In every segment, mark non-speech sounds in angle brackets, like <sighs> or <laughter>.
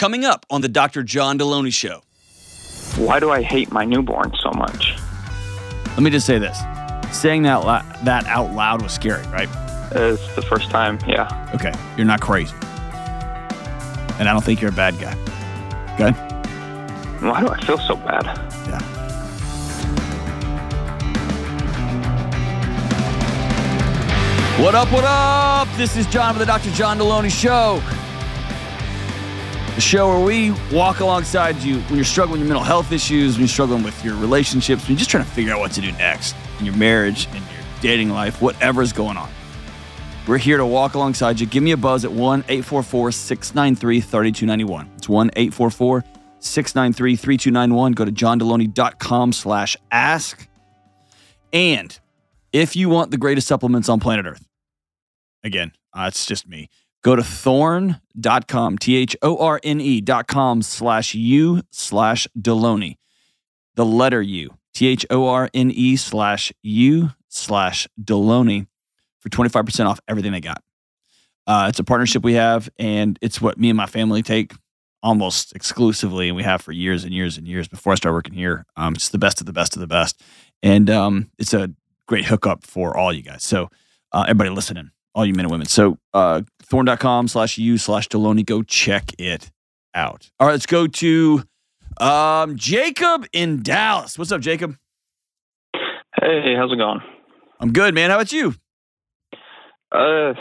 Coming up on the Dr. John Delony Show. Why do I hate my newborn so much? Let me just say this saying that, la- that out loud was scary, right? It's the first time, yeah. Okay, you're not crazy. And I don't think you're a bad guy. Okay? Why do I feel so bad? Yeah. What up, what up? This is John with the Dr. John Delony Show. The show where we walk alongside you when you're struggling with your mental health issues, when you're struggling with your relationships, when you're just trying to figure out what to do next in your marriage, in your dating life, whatever's going on. We're here to walk alongside you. Give me a buzz at 1 844 693 3291. It's 1 844 693 3291. Go to johndelony.com slash ask. And if you want the greatest supplements on planet Earth, again, uh, it's just me. Go to thorne.com, T H O R N E.com slash U slash Delony. The letter U, T H O R N E slash U slash Delony for 25% off everything they got. Uh, it's a partnership we have, and it's what me and my family take almost exclusively, and we have for years and years and years before I started working here. Um, it's the best of the best of the best. And um, it's a great hookup for all you guys. So, uh, everybody listening, all you men and women. So, uh, thorne.com slash you slash Delony, go check it out. All right, let's go to um, Jacob in Dallas. What's up, Jacob? Hey, how's it going? I'm good, man. How about you? Uh,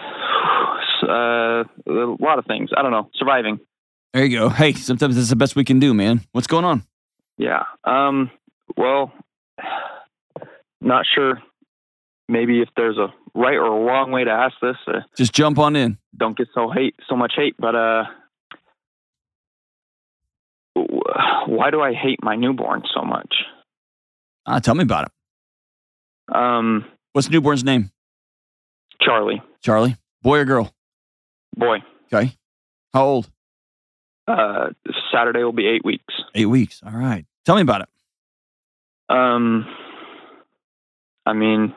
uh, a lot of things. I don't know. Surviving. There you go. Hey, sometimes that's the best we can do, man. What's going on? Yeah. Um. Well, not sure. Maybe if there's a right or a wrong way to ask this. Uh, Just jump on in. don't get so hate so much hate, but uh, why do I hate my newborn so much? Ah, tell me about it. Um, What's the newborn's name? Charlie, Charlie? Boy or girl? boy. Okay. How old? Uh, Saturday will be eight weeks. Eight weeks. All right. Tell me about it. Um, I mean,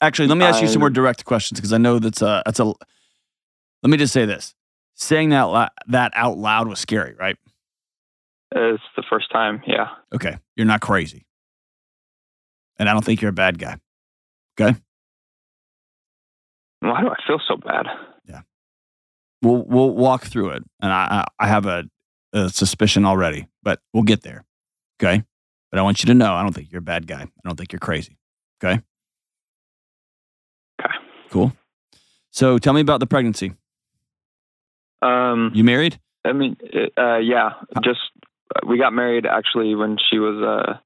Actually, let me ask you some more direct questions because I know that's a that's a. Let me just say this: saying that that out loud was scary, right? it's the first time. Yeah. Okay, you're not crazy, and I don't think you're a bad guy. Okay. Why do I feel so bad? Yeah, we'll we'll walk through it, and I I I have a, a suspicion already, but we'll get there. Okay, but I want you to know I don't think you're a bad guy. I don't think you're crazy. Okay. Cool. So tell me about the pregnancy. Um, You married? I mean, uh, yeah, just uh, we got married actually when she was uh,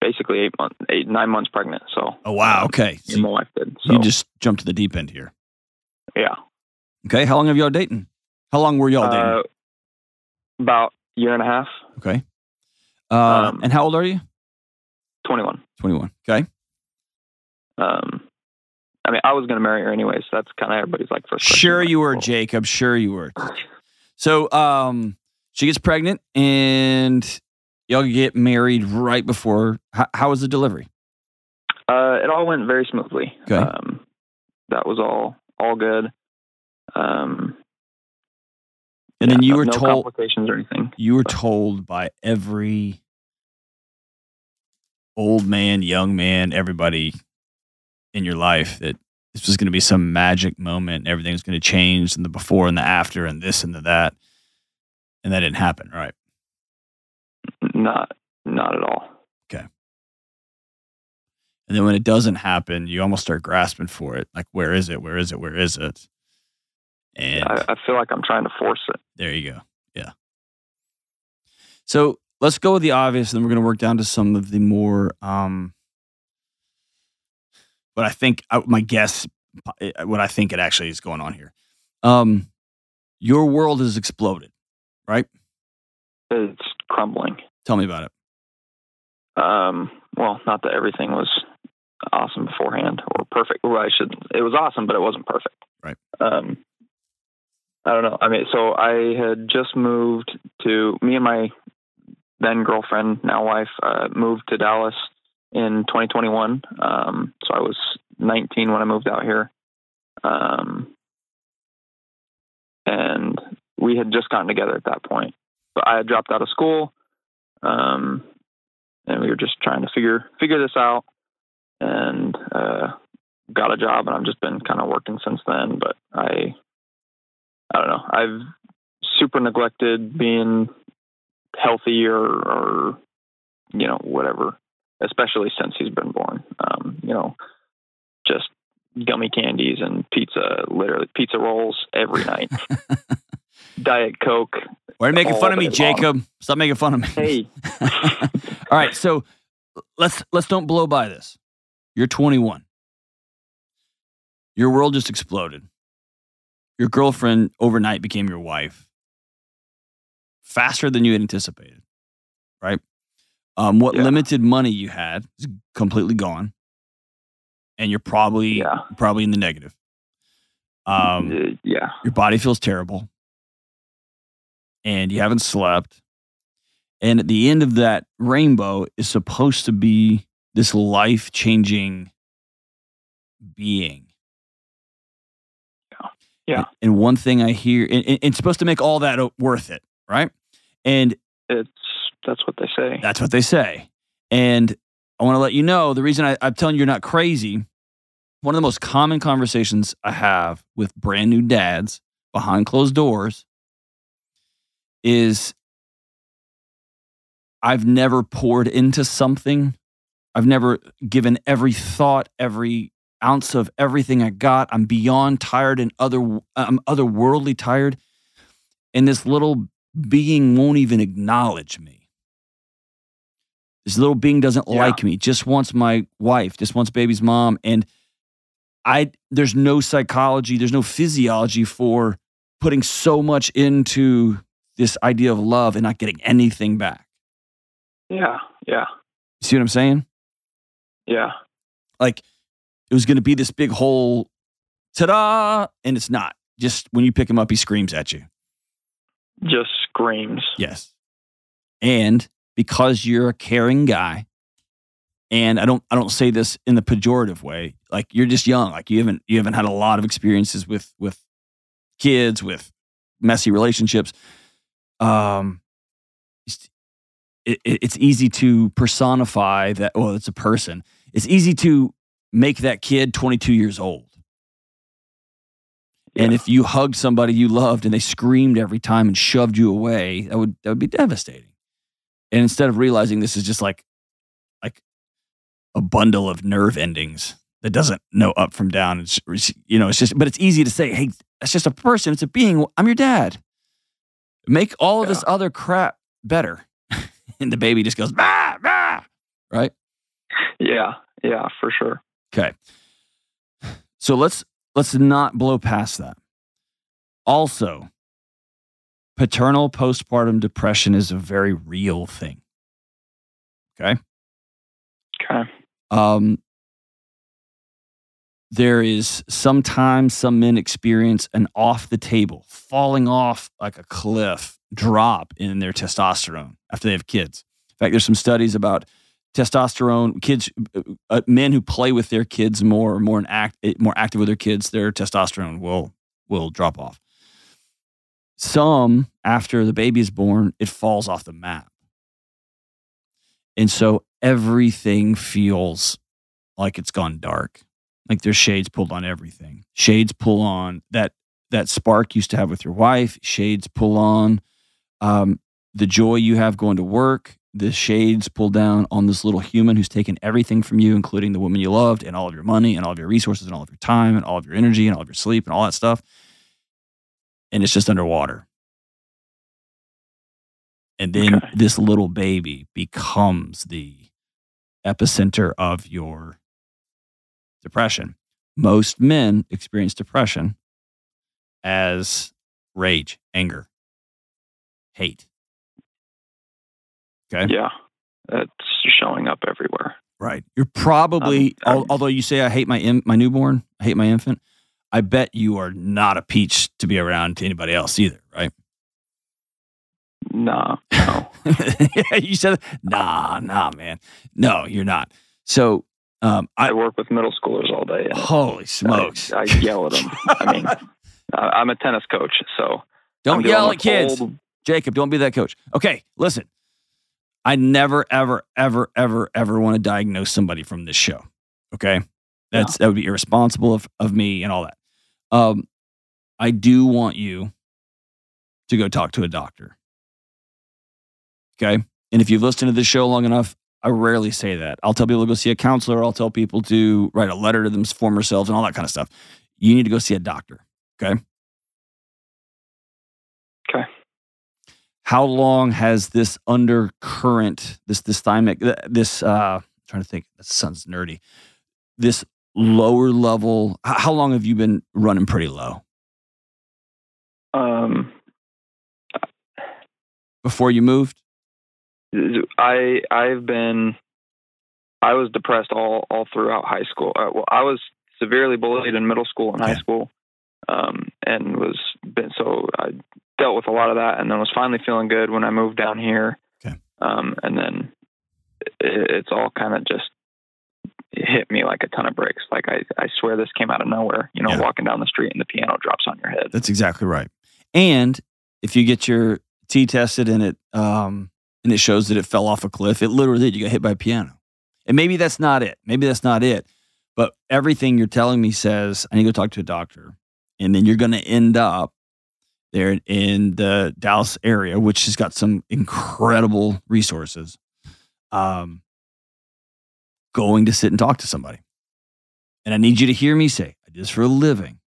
basically eight months, eight nine months pregnant. So Oh wow. Okay. So my wife did. So you just jumped to the deep end here. yeah, Okay. How long have y'all dating? How long were y'all dating? uh, about year and a half, Okay. Uh, um, and how old are you? twenty one. 21. Okay. Um, I mean, I was gonna marry her anyways. So that's kind of everybody's like first. Sure you were, Jacob. Sure you were. So um, she gets pregnant and y'all get married right before. How, how was the delivery? Uh, it all went very smoothly. Okay. Um, that was all all good. Um, And then you no- were no told complications or anything. you were told by every old man, young man, everybody in your life that this was going to be some magic moment and everything was going to change and the before and the after and this and the that. And that didn't happen, right? Not not at all. Okay and then when it doesn't happen, you almost start grasping for it. Like, where is it? Where is it? Where is it? And I, I feel like I'm trying to force it. there you go. Yeah. So let's go with the obvious, and then we're going to work down to some of the more, um, but I think I, my guess, uh, what I think it actually is going on here. Um, your world has exploded, right? It's crumbling. Tell me about it. Um, well, not that everything was awesome beforehand or perfect. Well, I should. It was awesome, but it wasn't perfect. Right. Um, I don't know. I mean, so I had just moved to me and my then girlfriend, now wife, uh, moved to Dallas in 2021. Um, so I was 19 when I moved out here. Um, and we had just gotten together at that point. But I had dropped out of school, um, and we were just trying to figure figure this out, and uh, got a job, and I've just been kind of working since then. But I, I don't know, I've super neglected being healthy or, or you know whatever, especially since he's been born. Um, you know, just gummy candies and pizza, literally pizza rolls every night. <laughs> Diet Coke. Why are you making fun of me, day long. Jacob? Stop making fun of me. Hey, <laughs> All right, so let's let's don't blow by this. You're 21. Your world just exploded. Your girlfriend overnight became your wife. Faster than you had anticipated, right? Um, what Yeah. limited money you had is completely gone, and you're probably yeah, probably in the negative. Um, Uh, yeah, your body feels terrible. And you haven't slept. And at the end of that rainbow is supposed to be this life-changing being. Yeah. and, and one thing i hear and, and it's supposed to make all that worth it right? And it's that's what they say. that's what they say and i want to let you know the reason I, i'm telling you you're not crazy one of the most common conversations i have with brand new dads behind closed doors is I've never poured into something. I've never given every thought, every ounce of everything I got. I'm beyond tired and other I'm otherworldly tired. And this little being won't even acknowledge me. This little being doesn't Yeah. like me, just wants my wife, just wants baby's mom. And I there's no psychology, there's no physiology for putting so much into this idea of love and not getting anything back. Yeah, yeah, see what I'm saying? yeah, Like it was going to be this big whole ta-da, and it's not. Just when you pick him up, he screams at you. just screams. Yes. And because you're a caring guy, and I don't I don't say this in the pejorative way, like you're just young, like you haven't you haven't had a lot of experiences with with kids, with messy relationships. Um it's- it, it- it's easy to personify that well it's a person. It's easy to make that kid 22 years old. And if you hugged somebody you loved and they screamed every time and shoved you away, that would that would be devastating. And instead of realizing this is just like like a bundle of nerve endings that doesn't know up from down, it's you know, it's just but it's easy to say, hey, that's just a person, it's a being. I'm your dad. Make all of this other crap better. <laughs> and the baby just goes, bah, bah, right? yeah, yeah, for sure. Okay. So let's let's not blow past that. Also, paternal postpartum depression is a very real thing. Okay? Okay. Um there is sometimes some men experience an off the table, falling off like a cliff drop in their testosterone after they have kids. In fact, there's some studies about testosterone kids uh, men who play with their kids more more and act eh, more active with their kids their testosterone will will drop off some after the baby is born it falls off the map. And so everything feels like it's gone dark. Like there's shades pulled on everything. Shades pull on that that spark you used to have with your wife. Shades pull on um, the joy you have going to work. The shades pull down on this little human who's taken everything from you, including the woman you loved, and all of your money, and all of your resources, and all of your time, and all of your energy, and all of your sleep, and all that stuff. And it's just underwater. And then Okay. this little baby becomes the epicenter of your depression. Most men experience depression as rage, anger, hate. Okay. Yeah, that's showing up everywhere. Right. You're probably, Um, al- although you say I hate my in, my newborn, I hate my infant. I bet you are not a peach to be around to anybody else either, right? Nah, no. <laughs> you said, nah, nah, man, no, you're not. So, um, I I work with middle schoolers all day. Holy smokes, I, I yell at them. I mean, <laughs> I- I'm a tennis coach, so Don't I'm yell at kids. old- Jacob, don't be that coach. Okay, listen. I never, ever, ever, ever, ever want to diagnose somebody from this show. Okay. That's that would be irresponsible of, of me and all that. Um, I do want you to go talk to a doctor. Okay. And if you've listened to this show long enough, I rarely say that. I'll tell people to go see a counselor. I'll tell people to write a letter to them former selves and all that kind of stuff. You need to go see a doctor. Okay. Okay. How long has this undercurrent, this this thymic, this uh, trying to think. That sounds nerdy. This lower level. How long have you been running pretty low um, before you moved? I I've been I was depressed all all throughout high school. Uh, well, I was severely bullied in middle school and high school, um, and was been so I dealt with a lot of that, and then was finally feeling good when I moved down here. Okay. Um, and then it, it's all kind of just hit me like a ton of bricks. Like I I swear this came out of nowhere. You know, Yeah. walking down the street and the piano drops on your head. That's exactly right. And if you get your T tested and it um and it shows that it fell off a cliff, it literally did. You got hit by a piano. And maybe that's not it. Maybe that's not it. But everything you're telling me says I need to go talk to a doctor. And then you're going to end up there in the Dallas area, which has got some incredible resources. Um, going to sit and talk to somebody. And I need you to hear me say, I do this for a living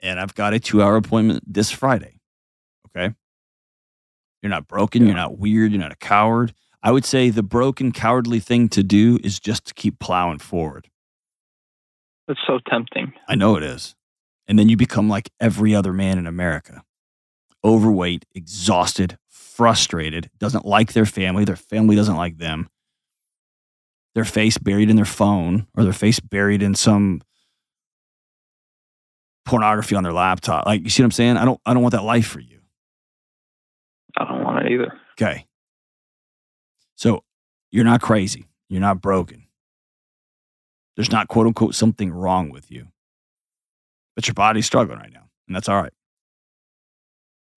and I've got a two hour appointment this Friday. Okay. You're not broken. You're not weird. You're not a coward. I would say the broken, cowardly thing to do is just to keep plowing forward. It's so tempting. I know it is. And then you become like every other man in America overweight, exhausted, frustrated, doesn't like their family. Their family doesn't like them. Their face buried in their phone or their face buried in some pornography on their laptop. Like, you see what I'm saying? I don't, I don't want that life for you. I don't want it either. Okay. So you're not crazy. You're not broken. There's not quote unquote something wrong with you. But your body's struggling right now. And that's all right.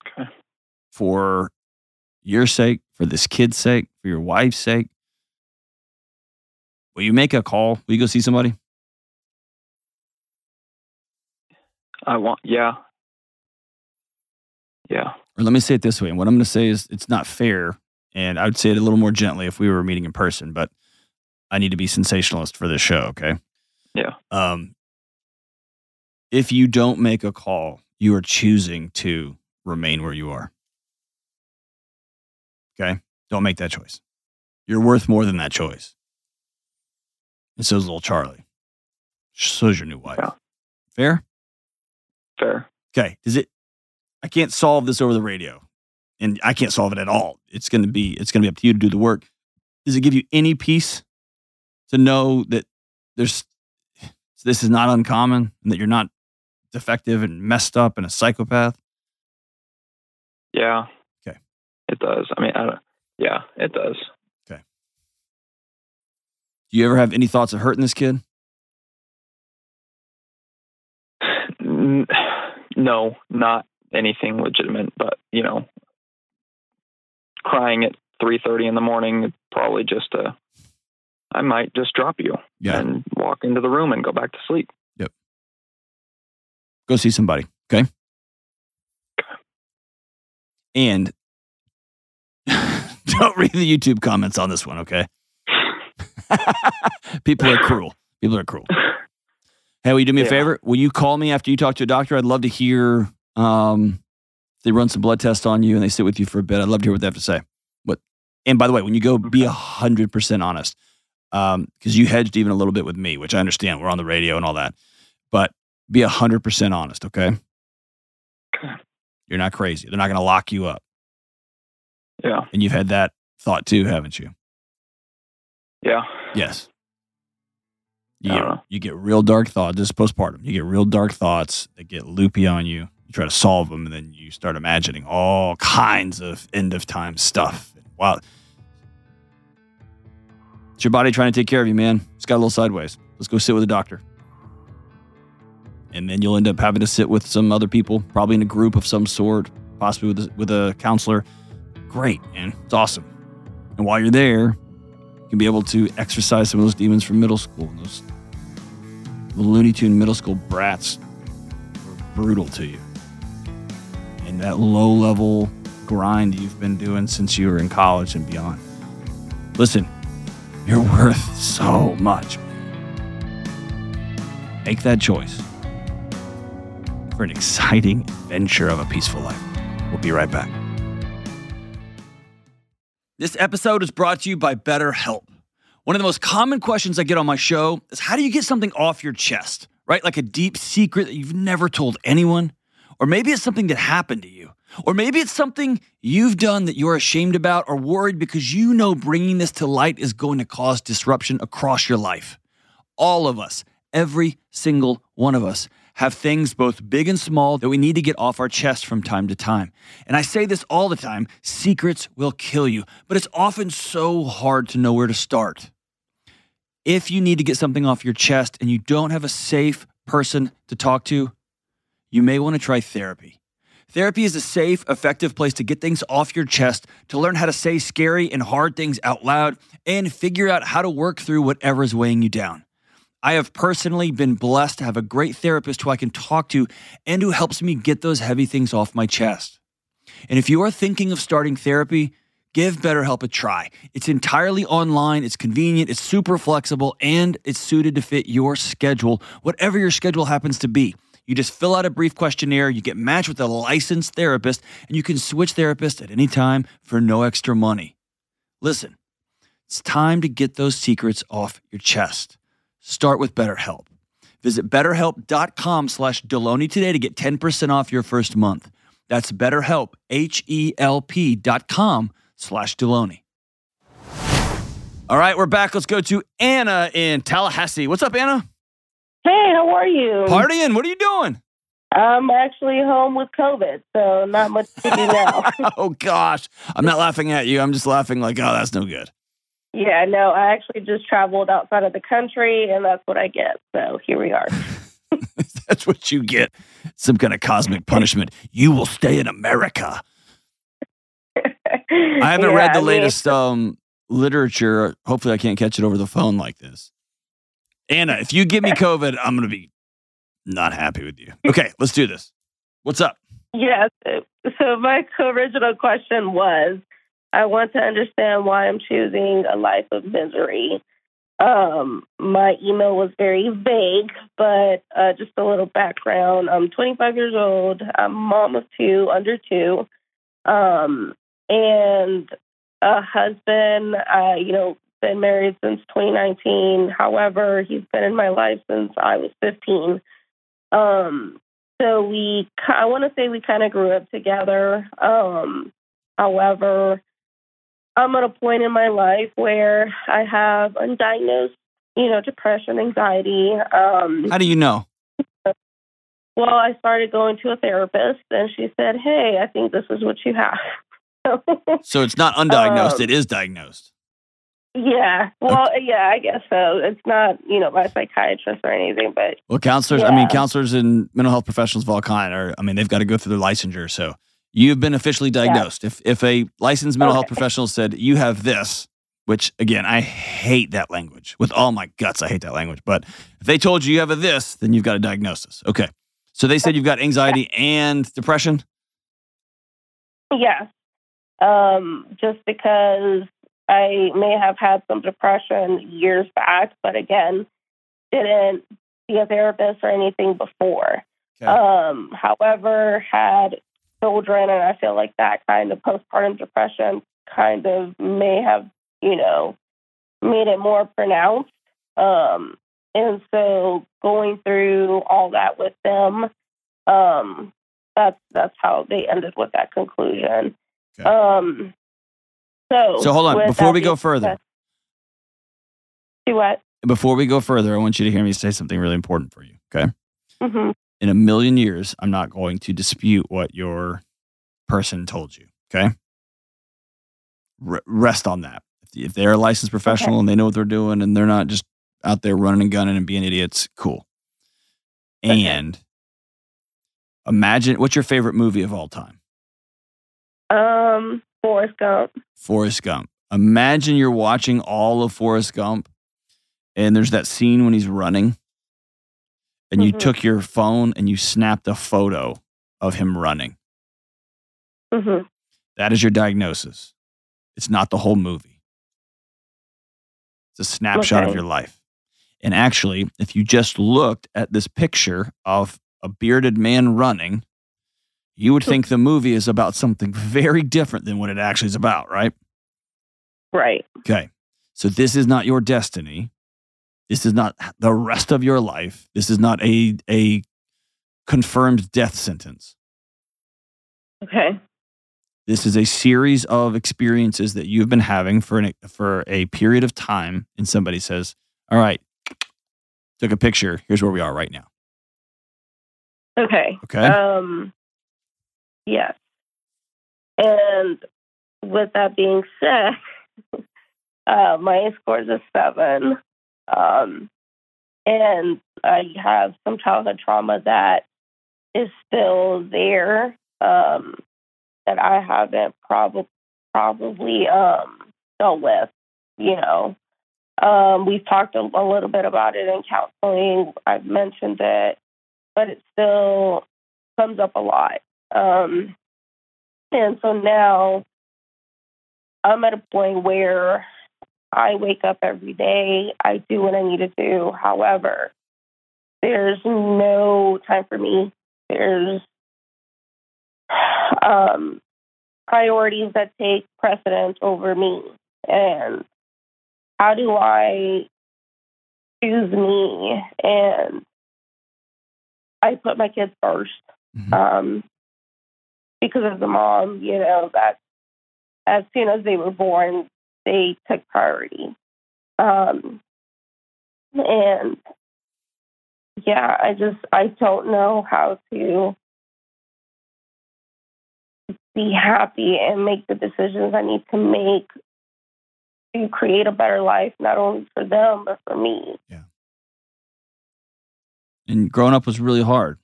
Okay. For your sake, for this kid's sake, for your wife's sake, will you make a call? Will you go see somebody? I want yeah. Yeah. Or let me say it this way. And what I'm going to say is it's not fair. And I would say it a little more gently if we were meeting in person, but I need to be sensationalist for this show. Okay. Yeah. Um, if you don't make a call, you are choosing to remain where you are. Okay. Don't make that choice. You're worth more than that choice. And so's little Charlie. So's your new wife. Yeah. Fair? Fair. Okay. Does it? I can't solve this over the radio, and I can't solve it at all. It's going to be it's going to be up to you to do the work. Does it give you any peace to know that there's this is not uncommon and that you're not defective and messed up and a psychopath? Yeah. Okay. It does. I mean, I don't, yeah, it does. Do you ever have any thoughts of hurting this kid? No, not anything legitimate, but you know, crying at three thirty in the morning, probably just a. I might just drop you Yeah. and walk into the room and go back to sleep. Yep. Go see somebody. Okay. And <laughs> don't read the YouTube comments on this one. Okay. <laughs> People are cruel. People are cruel. Hey, will you do me a favor? Will you call me after you talk to a doctor? I'd love to hear. Um, they run some blood tests on you and they sit with you for a bit. I'd love to hear what they have to say. What? And by the way, when you go, be a hundred percent honest, because you hedged even a little bit with me, which I understand. We're on the radio and all that, but be a hundred percent honest. Okay. Okay. You're not crazy. They're not going to lock you up, Yeah, and you've had that thought too, haven't you? Yeah, Yes. You get, you get real dark thoughts. This is postpartum. You get real dark thoughts that get loopy on you. You try to solve them, and then you start imagining all kinds of end of time stuff. Wow. It's your body trying to take care of you, man. It's got a little sideways. Let's go sit with a doctor. and then you'll end up having to sit with some other people, probably in a group of some sort, possibly with a, with a counselor. Great, man. It's awesome. And while you're there, you can be able to exercise some of those demons from middle school. And Those Looney Tune middle school brats were brutal to you. And that low level grind you've been doing since you were in college and beyond. Listen, you're <laughs> worth so much. Make that choice for an exciting adventure of a peaceful life. We'll be right back. This episode is brought to you by BetterHelp. One of the most common questions I get on my show is how do you get something off your chest, right? Like a deep secret that you've never told anyone? Or maybe it's something that happened to you. Or maybe it's something you've done that you're ashamed about or worried because you know bringing this to light is going to cause disruption across your life. All of us, every single one of us, have things both big and small that we need to get off our chest from time to time. And I say this all the time secrets will kill you, but it's often so hard to know where to start. If you need to get something off your chest and you don't have a safe person to talk to, you may want to try therapy. Therapy is a safe, effective place to get things off your chest, to learn how to say scary and hard things out loud, and figure out how to work through whatever is weighing you down. I have personally been blessed to have a great therapist who I can talk to and who helps me get those heavy things off my chest. And if you are thinking of starting therapy, give BetterHelp a try. It's entirely online, it's convenient, it's super flexible, and it's suited to fit your schedule, whatever your schedule happens to be. You just fill out a brief questionnaire, you get matched with a licensed therapist, and you can switch therapists at any time for no extra money. Listen, it's time to get those secrets off your chest. Start with BetterHelp. Visit betterhelp.com slash Delony today to get 10% off your first month. That's betterhelp, H-E-L-P dot com slash Delony. All right, we're back. Let's go to Anna in Tallahassee. What's up, Anna? Hey, how are you? Partying. What are you doing? I'm actually home with COVID, so not much to do now. <laughs> oh, gosh. I'm not laughing at you. I'm just laughing like, oh, that's no good. Yeah, no, I actually just traveled outside of the country, and that's what I get. So here we are. <laughs> that's what you get. Some kind of cosmic punishment. You will stay in America. <laughs> I haven't read the latest um, literature. Hopefully, I can't catch it over the phone like this. Anna, if you give me <laughs> COVID, I'm going to be not happy with you. Okay, let's do this. What's up? Yes. So my original question was, I want to understand why I'm choosing a life of misery. Um, my email was very vague, but uh, just a little background. I'm 25 years old. I'm mom of two, under two, um, and a husband. Uh, you know, been married since 2019. However, he's been in my life since I was 15. Um, so we, I want to say we kind of grew up together. Um, however, I'm at a point in my life where I have undiagnosed, you know, depression, anxiety. Um, How do you know? well, I started going to a therapist, and she said, "Hey, I think this is what you have." <laughs> So it's not undiagnosed, Um, it is diagnosed. yeah, well, yeah, I guess so. It's not, you know, by a psychiatrist or anything, but Well, counselors, I mean, counselors and mental health professionals of all kind are, I mean, they've got to go through their licensure. So you've been officially diagnosed. If, if a licensed mental health professional said, you have this, which again, I hate that language with all my guts. I hate that language. But if they told you you have a this, then you've got a diagnosis. Okay. So they said you've got anxiety and depression. Yes. Um, just because I may have had some depression years back, but again, didn't see a therapist or anything before. Okay. Um, however, had children, and I feel like that kind of postpartum depression kind of may have, you know, made it more pronounced. Um, and so going through all that with them, um, that's that's how they ended with that conclusion. Okay. Um, so So hold on. Before we go further, See what? before we go further, I want you to hear me say something really important for you. Okay. hmm in a million years, I'm not going to dispute what your person told you. Okay. R- rest on that. If, they're a licensed professional and they know what they're doing and they're not just out there running and gunning and being idiots, cool. Okay. And imagine what's your favorite movie of all time? Um, Forrest Gump. Forrest Gump. Imagine you're watching all of Forrest Gump and there's that scene when he's running and you Mhm. took your phone and you snapped a photo of him running. hmm That is your diagnosis. It's not the whole movie. It's a snapshot of your life. And actually, if you just looked at this picture of a bearded man running, you would think the movie is about something very different than what it actually is about, right? Right. Okay. So this is not your destiny. This is not the rest of your life. This is not a a confirmed death sentence. Okay. This is a series of experiences that you've been having for an for a period of time and somebody says, "All right, took a picture. Here's where we are right now." Okay. Okay? Um, yes. And with that being said, <laughs> uh, my score is a seven. Um, and I have some childhood trauma that is still there um, that I haven't prob- probably um, dealt with, you know. Um, we've talked a, a little bit about it in counseling. I've mentioned it, but it still comes up a lot. Um, and so now I'm at a point where I wake up every day, I do what I need to do. However, there's no time for me. There's um, priorities that take precedence over me. And how do I choose me? And I put my kids first Mhm. um, because as a mom, you know, that as soon as they were born, they took priority. Um, and yeah, I just, I don't know how to be happy and make the decisions I need to make to create a better life, not only for them, but for me. Yeah. And growing up was really hard.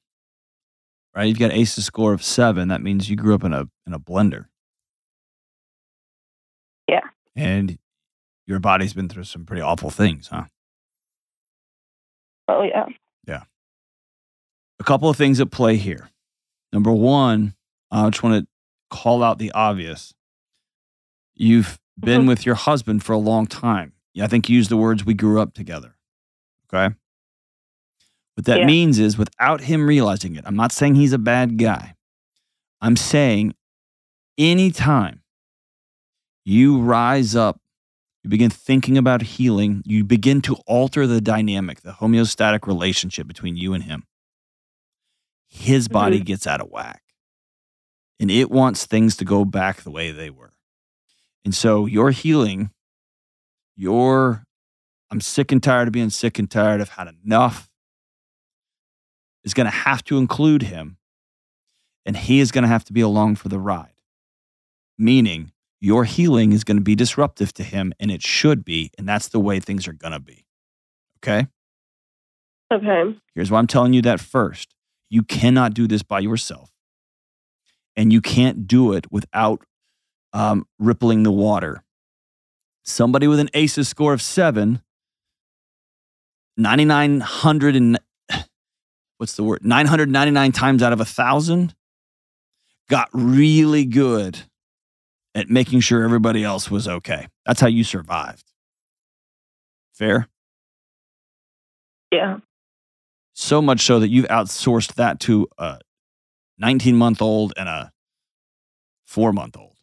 Right? You've got ACEs score of 7. That means you grew up in a in a blender. And your body's been through some pretty awful things, huh? Oh, yeah. Yeah. A couple of things at play here. Number one, I just want to call out the obvious. You've been Mhm. with your husband for a long time. I think you used the words, we grew up together. Okay. What that Yeah. means is without him realizing it, I'm not saying he's a bad guy. I'm saying anytime you rise up, you begin thinking about healing, you begin to alter the dynamic, the homeostatic relationship between you and him his mm-hmm. body gets out of whack and it wants things to go back the way they were. And so your healing, your I'm sick and tired of being sick and tired, I've had enough, is going to have to include him. And he is going to have to be along for the ride. Meaning, your healing is going to be disruptive to him, and it should be. And that's the way things are going to be. Okay? Okay. Here's why I'm telling you that first. You cannot do this by yourself. And you can't do it without um, rippling the water. Somebody with an ACEs score of seven, 9,900 and <sighs> what's the word? 999 times out of a thousand got really good at making sure everybody else was okay. That's how you survived. Fair? Yeah. so much so that you've outsourced that to a 19 month old and a four month old.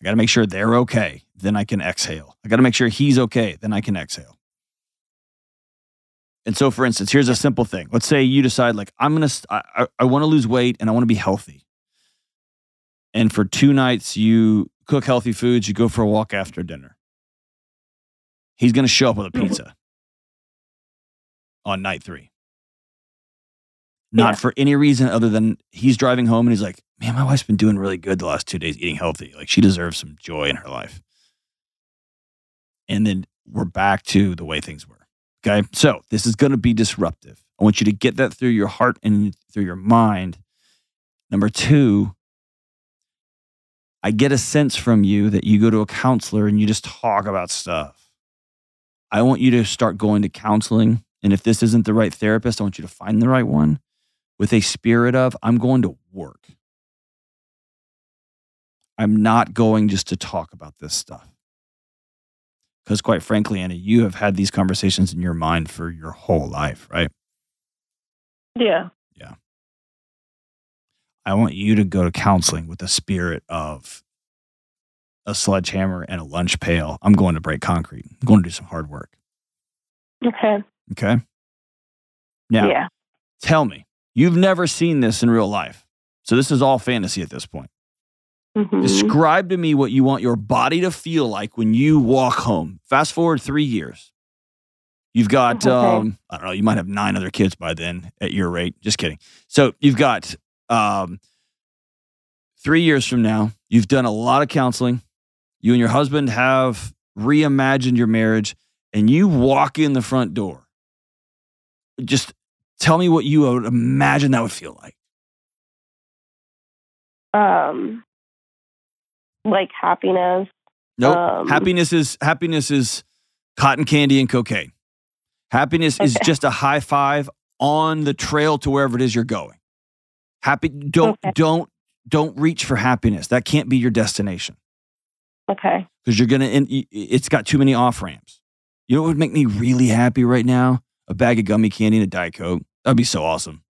I got to make sure they're okay. Then I can exhale. I got to make sure he's okay. Then I can exhale. And so, for instance, here's a simple thing. Let's say you decide, like, I'm going to, I, I, I want to lose weight and I want to be healthy. And for two nights, you cook healthy foods, you go for a walk after dinner. He's going to show up with a Mhm. pizza on night three. Not Yeah. for any reason other than he's driving home and he's like, man, my wife's been doing really good the last two days eating healthy. Like she deserves some joy in her life. And then we're back to the way things were. Okay. So this is going to be disruptive. I want you to get that through your heart and through your mind. Number two, I get a sense from you that you go to a counselor and you just talk about stuff. I want you to start going to counseling. And if this isn't the right therapist, I want you to find the right one with a spirit of, I'm going to work. I'm not going just to talk about this stuff. Because, quite frankly, Anna, you have had these conversations in your mind for your whole life, right? Yeah. I want you to go to counseling with the spirit of a sledgehammer and a lunch pail. I'm going to break concrete. I'm going to do some hard work. Okay. Okay. Now, Yeah. tell me, you've never seen this in real life. So this is all fantasy at this point. Mhm. Describe to me what you want your body to feel like when you walk home. Fast forward three years. You've got, Okay. um, I don't know, you might have nine other kids by then at your rate. Just kidding. So you've got um, three years from now, you've done a lot of counseling. You and your husband have reimagined your marriage, and you walk in the front door. Just tell me what you would imagine that would feel like. Um, like happiness. Nope. Um, happiness is happiness is cotton candy and cocaine. Happiness is just a high five on the trail to wherever it is you're going. Happy don't Okay. don't don't reach for happiness. That can't be your destination Okay. because you're gonna. It's got too many off ramps. You know what would make me really happy right now? A bag of gummy candy and a diet coke. That'd be so awesome.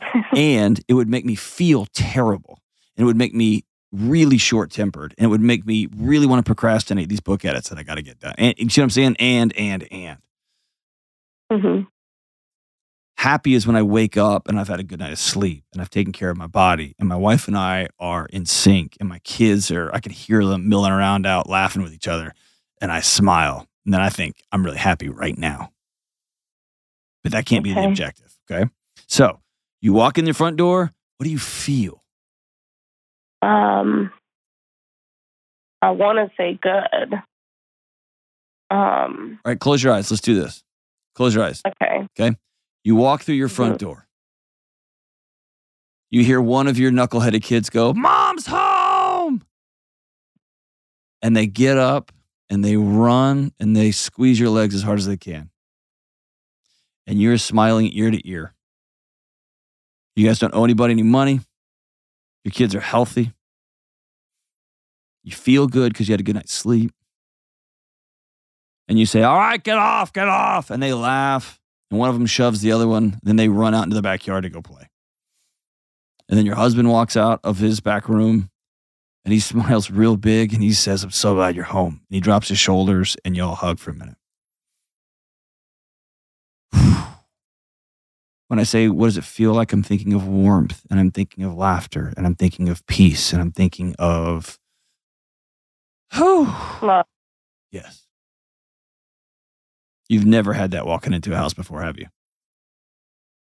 <laughs> and it would make me feel terrible. And it would make me really short tempered. And it would make me really want to procrastinate these book edits that I got to get done. And you see what I'm saying? And, and, and. hmm Happy is when I wake up and I've had a good night of sleep and I've taken care of my body and my wife and I are in sync and my kids are, I can hear them milling around out laughing with each other and I smile. And then I think I'm really happy right now. But that can't be the objective. Okay. So you walk in the front door. What do you feel? Um, I want to say good. Um, All right, close your eyes. Let's do this. Close your eyes. Okay. Okay. You walk through your front door. You hear one of your knuckleheaded kids go, Mom's home. And they get up and they run and they squeeze your legs as hard as they can. And you're smiling ear to ear. You guys don't owe anybody any money. Your kids are healthy. You feel good because you had a good night's sleep. And you say, All right, get off, get off. And they laugh. And one of them shoves the other one. Then they run out into the backyard to go play. And then your husband walks out of his back room and he <laughs> smiles real big and he says, I'm so glad you're home. And he drops his shoulders and y'all hug for a minute. <sighs> When I say, what does it feel like? I'm thinking of warmth and I'm thinking of laughter and I'm thinking of peace and I'm thinking of, <sighs> Love. yes. You've never had that walking into a house before, have you?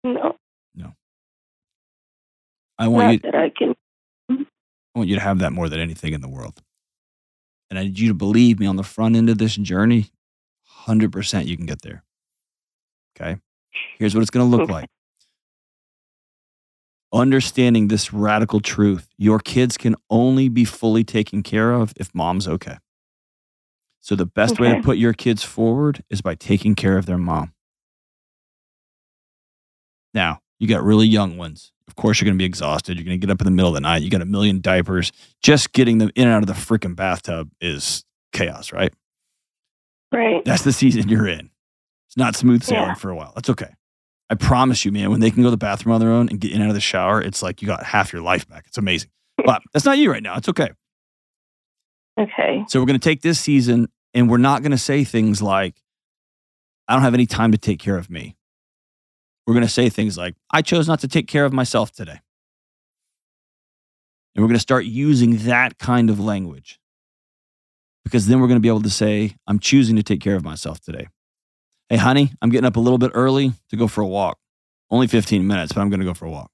No, No. I want not you. that I can. Mm-hmm. I want you to have that more than anything in the world. And I need you to believe me on the front end of this journey, 100% you can get there. Okay. Here's what it's going to look Okay. like. Understanding this radical truth your kids can only be fully taken care of if mom's okay. So, the best way to put your kids forward is by taking care of their mom. Now, you got really young ones. Of course, you're going to be exhausted. You're going to get up in the middle of the night. You got a million diapers. Just getting them in and out of the freaking bathtub is chaos, right? Right. That's the season you're in. It's not smooth sailing Yeah. for a while. That's okay. I promise you, man, when they can go to the bathroom on their own and get in and out of the shower, it's like you got half your life back. It's amazing. But that's not you right now. It's okay. Okay. So we're going to take this season and we're not going to say things like, I don't have any time to take care of me. We're going to say things like, I chose not to take care of myself today. And we're going to start using that kind of language because then we're going to be able to say, I'm choosing to take care of myself today. Hey, honey, I'm getting up a little bit early to go for a walk. Only 15 minutes, but I'm going to go for a walk.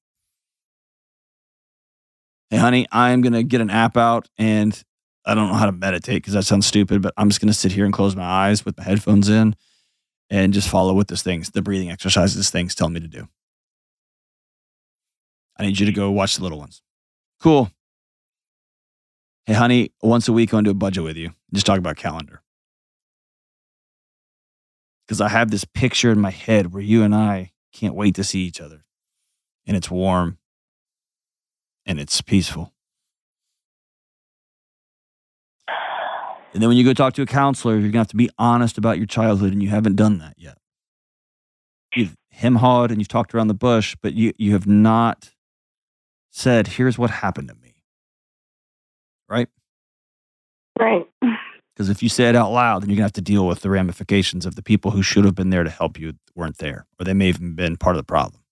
Hey, honey, I'm going to get an app out and I don't know how to meditate because that sounds stupid, but I'm just going to sit here and close my eyes with my headphones in. and just follow what this things, the breathing exercises things tell me to do. I need you to go watch the little ones. Cool. Hey, honey, once a week, I want to do a budget with you. Just talk about calendar. Because I have this picture in my head where you and I can't wait to see each other. And it's warm and it's peaceful. And then when you go talk to a counselor, you're going to have to be honest about your childhood, and you haven't done that yet. You've hem hawed and you've talked around the bush, but you, you have not said, here's what happened to me. Right? Right. Because if you say it out loud, then you're going to have to deal with the ramifications of the people who should have been there to help you weren't there, or they may have even been part of the problem.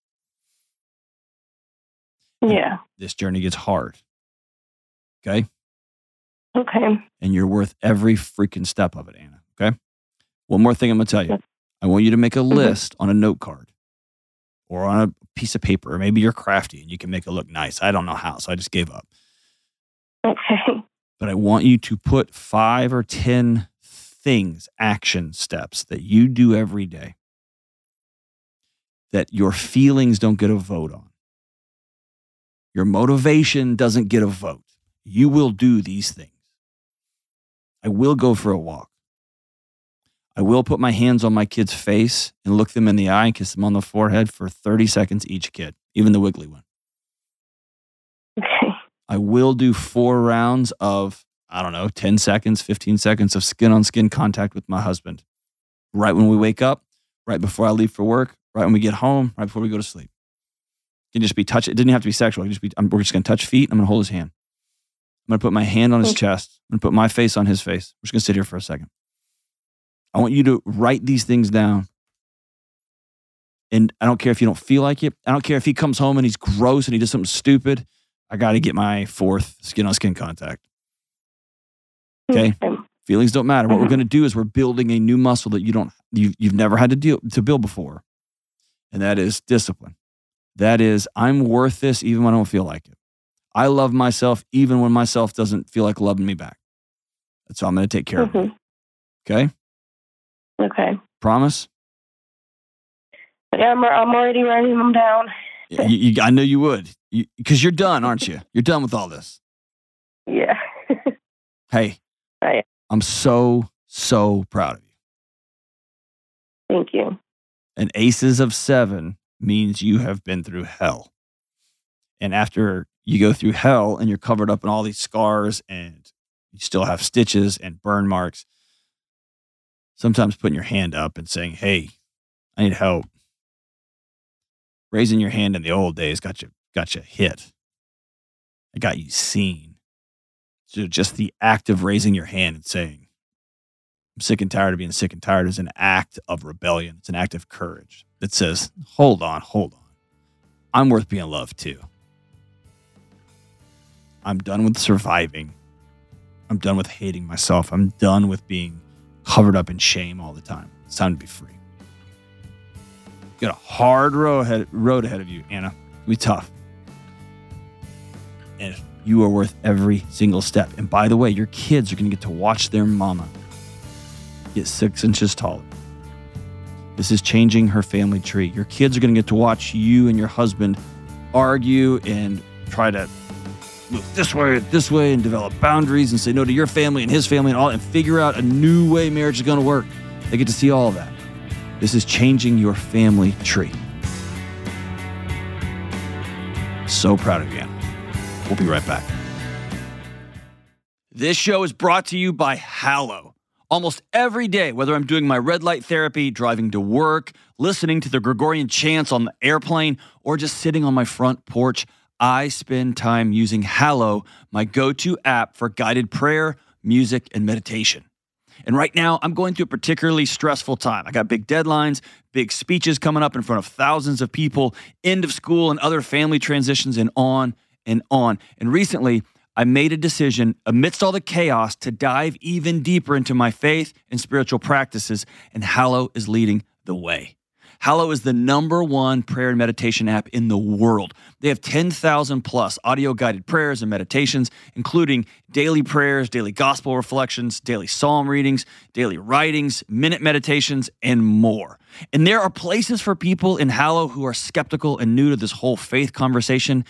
Yeah. This journey gets hard. Okay? Okay. And you're worth every freaking step of it, Anna. Okay? One more thing I'm going to tell you. I want you to make a Mhm. list on a note card or on a piece of paper, or maybe you're crafty and you can make it look nice. I don't know how, so I just gave up. Okay. but I want you to put five or 10 things, action steps that you do every day that your feelings don't get a vote on. Your motivation doesn't get a vote. You will do these things. I will go for a walk. I will put my hands on my kid's face and look them in the eye and kiss them on the forehead for 30 seconds each kid, even the wiggly one. Okay. I will do four rounds of, I don't know, 10 seconds, 15 seconds of skin on skin contact with my husband. Right when we wake up, right before I leave for work, right when we get home, right before we go to sleep. It can just be touch. It didn't have to be sexual. It can just be, I'm, we're just going to touch feet. I'm going to hold his hand. I'm going to put my hand on his chest. I'm going to put my face on his face. We're just going to sit here for a second. I want you to write these things down. And I don't care if you don't feel like it. I don't care if he comes home and he's gross and he does something stupid. I got to get my fourth skin on skin contact. Okay. Feelings don't matter. What we're Mhm. going to do is we're building a new muscle that you don't you, you've never had to deal to build before, and that is discipline. That is, I'm worth this even when I don't feel like it. I love myself even when myself doesn't feel like loving me back. That's how I'm going to take care of it. Mhm. Okay, Okay. promise. Yeah, I'm, I'm already writing them down. You, you, I know you would, because you, are done, aren't you? You're done with all this. Yeah. <laughs> Hey, Right. I'm so so proud of you. Thank you. And ACEs of seven means you have been through hell. And after you go through hell and you're covered up in all these scars and you still have stitches and burn marks, sometimes putting your hand up and saying, Hey, I need help. Raising your hand in the old days got you got you hit. It got you seen. So just the act of raising your hand and saying, I'm sick and tired of being sick and tired is an act of rebellion. It's an act of courage that says, hold on, hold on. I'm worth being loved too. I'm done with surviving. I'm done with hating myself. I'm done with being covered up in shame all the time. It's time to be free. You got a hard road ahead, road ahead of you, Anna. It'll be tough. And you are worth every single step. And by the way, your kids are going to get to watch their mama get six inches taller. This is changing her family tree. Your kids are going to get to watch you and your husband argue and try to move this way, this way, and develop boundaries and say no to your family and his family and all, and figure out a new way marriage is going to work. They get to see all of that. This is changing your family tree. So proud of you, Anna. We'll be right back. This show is brought to you by Hallow. Almost every day, whether I'm doing my red light therapy, driving to work, listening to the Gregorian chants on the airplane, or just sitting on my front porch, I spend time using Hallow, my go to app for guided prayer, music, and meditation. And right now, I'm going through a particularly stressful time. I got big deadlines, big speeches coming up in front of thousands of people, end of school and other family transitions, and on and on. And recently, I made a decision amidst all the chaos to dive even deeper into my faith and spiritual practices, and Hallow is leading the way. Hallow is the number one prayer and meditation app in the world. They have 10,000 plus audio guided prayers and meditations, including daily prayers, daily gospel reflections, daily psalm readings, daily writings, minute meditations, and more. And there are places for people in Hallow who are skeptical and new to this whole faith conversation.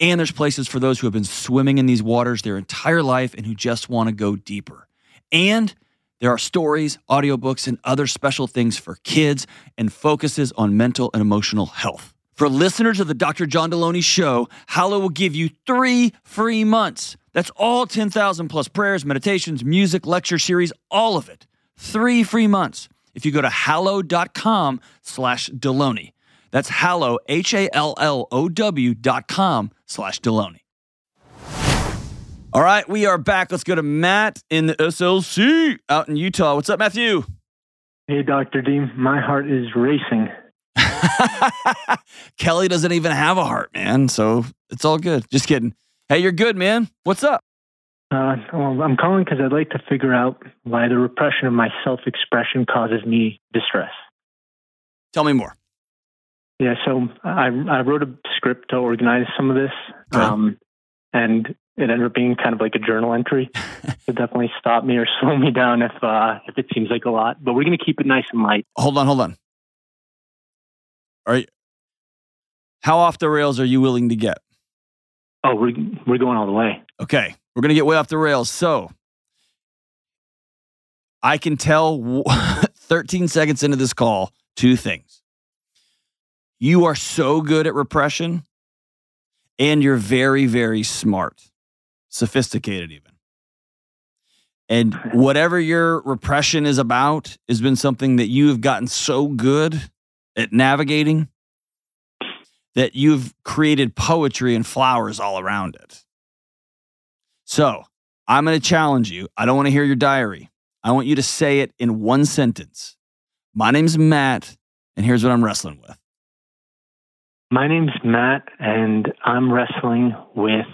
And there's places for those who have been swimming in these waters their entire life and who just want to go deeper. And there are stories, audiobooks, and other special things for kids and focuses on mental and emotional health. For listeners of the Dr. John Delony Show, Hallow will give you three free months. That's all 10,000 plus prayers, meditations, music, lecture series, all of it. Three free months. If you go to hallow.com slash Delony. That's hallow, H A L L O W dot com slash Delony. All right, we are back. Let's go to Matt in the SLC out in Utah. What's up, Matthew? Hey, Dr. Dean, my heart is racing. <laughs> Kelly doesn't even have a heart, man. So it's all good. Just kidding. Hey, you're good, man. What's up? Uh, well, I'm calling because I'd like to figure out why the repression of my self expression causes me distress. Tell me more. Yeah, so I, I wrote a script to organize some of this, um, and it ended up being kind of like a journal entry. <laughs> to definitely stop me or <laughs> slow me down if uh, if it seems like a lot. But we're going to keep it nice and light. Hold on, hold on. All right. How off the rails are you willing to get? Oh, we're we're going all the way. Okay, we're gonna get way off the rails. So I can tell <laughs> 13 seconds into this call two things. You are so good at repression, and you're very, very smart, sophisticated, even. And <laughs> whatever your repression is about has been something that you have gotten so good at navigating that you've created poetry and flowers all around it. So I'm going to challenge you. I don't want to hear your diary. I want you to say it in one sentence. My name's Matt, and here's what I'm wrestling with. My name's Matt, and I'm wrestling with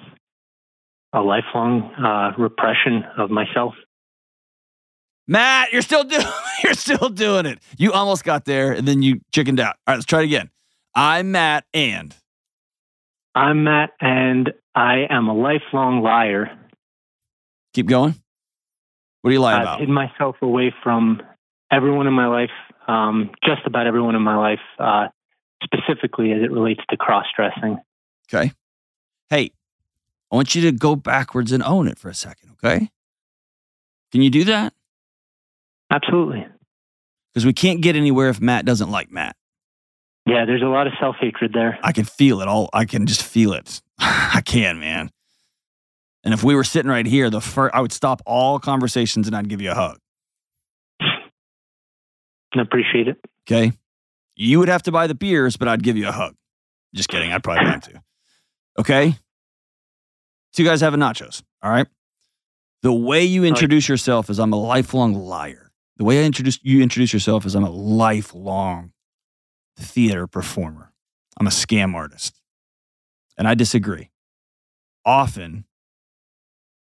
a lifelong uh, repression of myself. Matt, you're still doing <laughs> you're still doing it. You almost got there and then you chickened out. All right, let's try it again. I'm Matt and I'm Matt, and I am a lifelong liar. keep going. What do you lie I've about? hidden myself away from everyone in my life, um, just about everyone in my life, uh, specifically as it relates to cross dressing. Okay. Hey, I want you to go backwards and own it for a second, okay? Can you do that? Absolutely. Because we can't get anywhere if Matt doesn't like Matt. Yeah, there's a lot of self hatred there. I can feel it all. I can just feel it. <sighs> I can, man. And if we were sitting right here, the first I would stop all conversations and I'd give you a hug. I appreciate it. Okay. You would have to buy the beers, but I'd give you a hug. Just kidding. I'd probably buy to. Okay. So you guys having nachos. All right. The way you introduce yourself is I'm a lifelong liar. The way I introduce you introduce yourself is I'm a lifelong theater performer. I'm a scam artist. And I disagree. Often,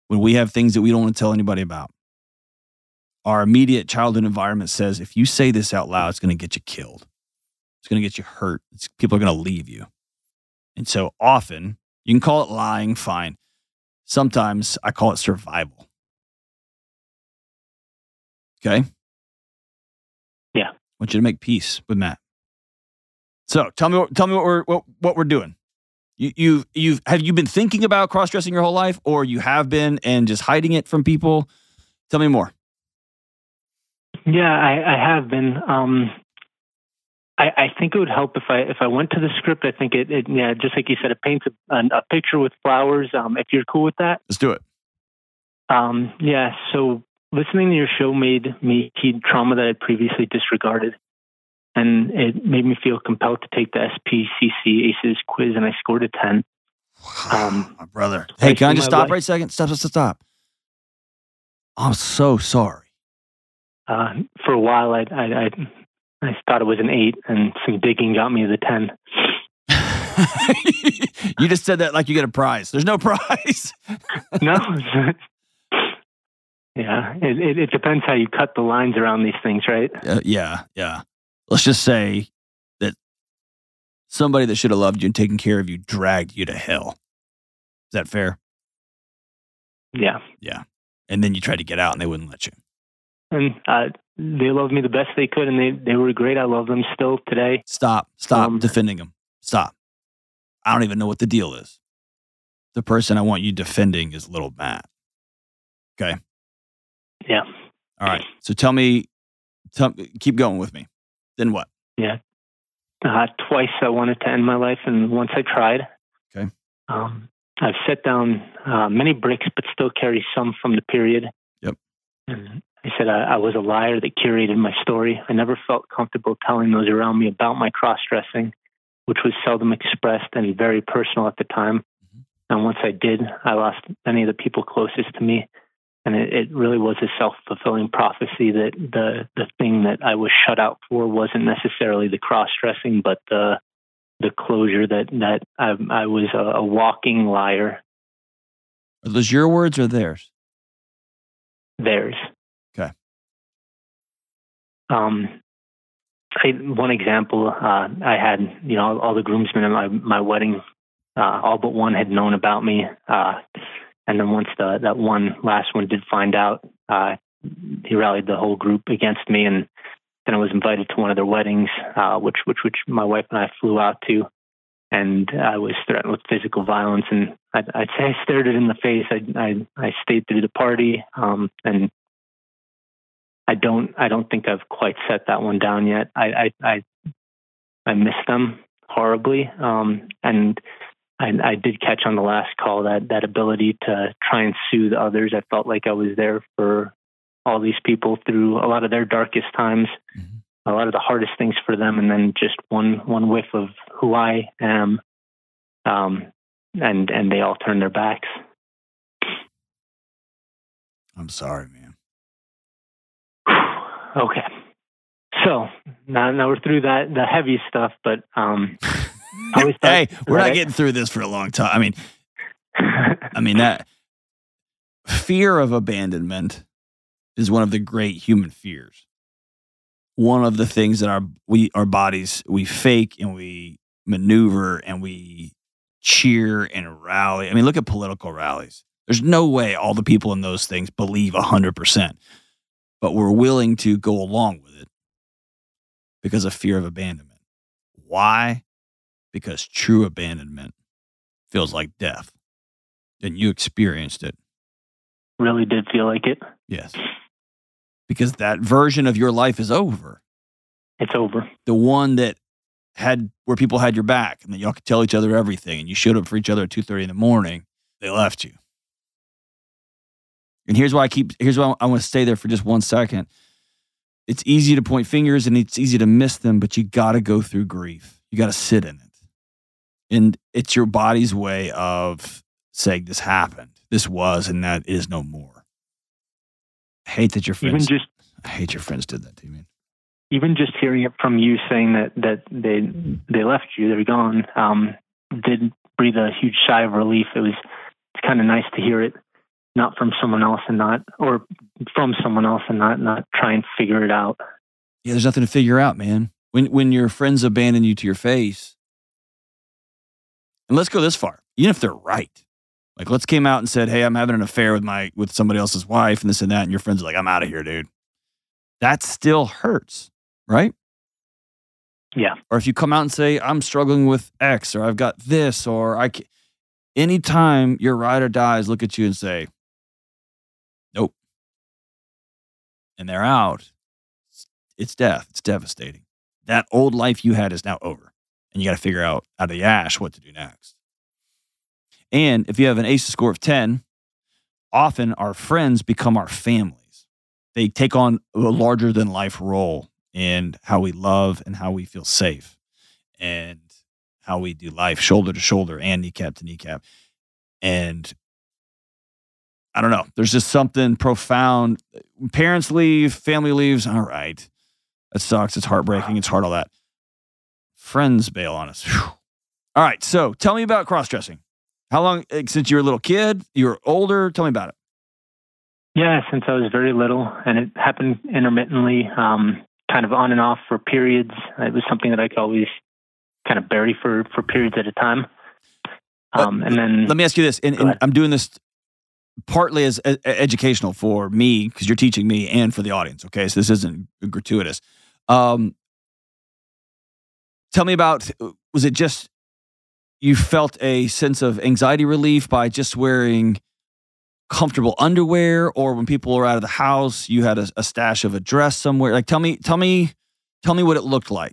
when we have things that we don't want to tell anybody about, our immediate childhood environment says if you say this out loud, it's going to get you killed. It's going to get you hurt. It's, people are going to leave you. And so often, you can call it lying, fine. Sometimes I call it survival. Okay? Yeah. I want you to make peace with Matt. So tell me, what, tell me what we're what, what we're doing. You you you've have you been thinking about cross dressing your whole life, or you have been and just hiding it from people? Tell me more. Yeah, I, I have been. Um, I, I think it would help if I if I went to the script. I think it, it yeah, just like you said, it paints a, a picture with flowers. Um, if you're cool with that, Let's do it. um, yeah. So listening to your show made me heed trauma that I'd previously disregarded, and it made me feel compelled to take the SPCC ACEs quiz, and I scored a ten. Um, my brother. Hey, can I just stop life- right a second? Stop, stop, stop, stop. I'm so sorry. Uh, for a while, I, I I I thought it was an eight, and some digging got me to the ten. <laughs> you just said that like you get a prize. There's no <laughs> prize. no. yeah, it, it, it depends how you cut the lines around these things, right? Uh, yeah, yeah. Let's just say that somebody that should have loved you and taken care of you dragged you to hell. Is that fair? Yeah. Yeah. And then you tried to get out and they wouldn't let you. And uh, they loved me the best they could, and they, they were great. I love them still today. Stop. Stop Um, defending them. Stop. I don't even know what the deal is. The person I want you defending is little Matt. Okay. Yeah. All right. So tell me, tell, keep going with me. Then what? Yeah. Uh, twice I wanted to end my life, and once I tried. Okay. Um, I've set down uh, many bricks, but still carry some from the period. Yep. And I said I, I was a liar that curated my story. I never felt comfortable telling those around me about my cross dressing, which was seldom expressed and very personal at the time. Mhm. And once I did, I lost many of the people closest to me. And it, it really was a self fulfilling prophecy that the, the thing that I was shut out for wasn't necessarily the cross dressing, but the the closure that that I, I was a, a walking liar. Are those your words or theirs? Theirs. Um, I, one example, uh, I had you know all the groomsmen at my my wedding, uh, all but one had known about me, uh, and then once the that one last one did find out, uh, he rallied the whole group against me, and then I was invited to one of their weddings, uh, which which which my wife and I flew out to, and I was threatened with physical violence, and I'd, I'd say I stared it in the face. I I, I stayed through the party, um, and I don't I don't think I've quite set that one down yet. I I I, I miss them horribly, um, and I, I did catch on the last call that that ability to try and soothe others. I felt like I was there for all these people through a lot of their darkest times, Mhm. a lot of the hardest things for them, and then just one one whiff of who I am, um, and and they all turn their backs. I'm sorry, man. Okay. So now, now we're through that the heavy stuff, but um, I always thought <laughs> hey, we're not getting through this for a long time. I mean, I mean that <laughs> fear of abandonment is one of the great human fears. One of the things that our we our bodies we fake and we maneuver and we cheer and rally. I mean, look at political rallies. There's no way all the people in those things believe 100%, but we're willing to go along with it because of fear of abandonment. Why? Because true abandonment feels like death. And you experienced it. really did feel like it. Yes. Because that version of your life is over. It's over. The one that had where people had your back and then y'all could tell each other everything and you showed up for each other at two thirty in the morning, they left you. And here's why I keep here's why I want to stay there for just one second. It's easy to point fingers and it's easy to miss them, but you gotta go through grief. You gotta sit in it. And it's your body's way of saying this happened. This was and that is no more. I hate that your Even friends just I hate your friends did that to you, man. even just hearing it from you saying that that they they left you, they're gone, um, did breathe a huge sigh of relief. It was it's kind of nice to hear it, not from someone else and not or from someone else and not not try and figure it out. Yeah, there's nothing to figure out, man. When when your friends abandon you to your face, and let's go this far, even if they're right. Like let's came out and said, Hey, I'm having an affair with my with somebody else's wife and this and that, and your friends are like, I'm out of here, dude. That still hurts, right? Yeah. Or if you come out and say, I'm struggling with X or I've got this, or I can anytime your ride or dies look at you and say, And they're out, it's death. It's devastating. That old life you had is now over. And you got to figure out out of the ash what to do next. And if you have an ACE score of 10, often our friends become our families. They take on a larger than life role in how we love and how we feel safe and how we do life shoulder to shoulder and kneecap to kneecap. And I don't know. There's just something profound. Parents leave, family leaves. All right. That sucks. It's heartbreaking. It's hard, all that. Friends bail on us. Whew. All right. So tell me about cross dressing. How long, eh, since you were a little kid, you were older? Tell me about it. Yeah, since I was very little, and it happened intermittently, um, kind of on and off for periods. It was something that I could always kind of bury for for periods at a time. Um, and then Let me ask you this, and, and. I'm doing this partly as educational for me because you're teaching me and for the audience. Okay, so this isn't gratuitous. Um, tell me about was it just you felt a sense of anxiety relief by just wearing comfortable underwear, or when people were out of the house, you had a, a stash of a dress somewhere? Like, tell me, tell me, tell me what it looked like.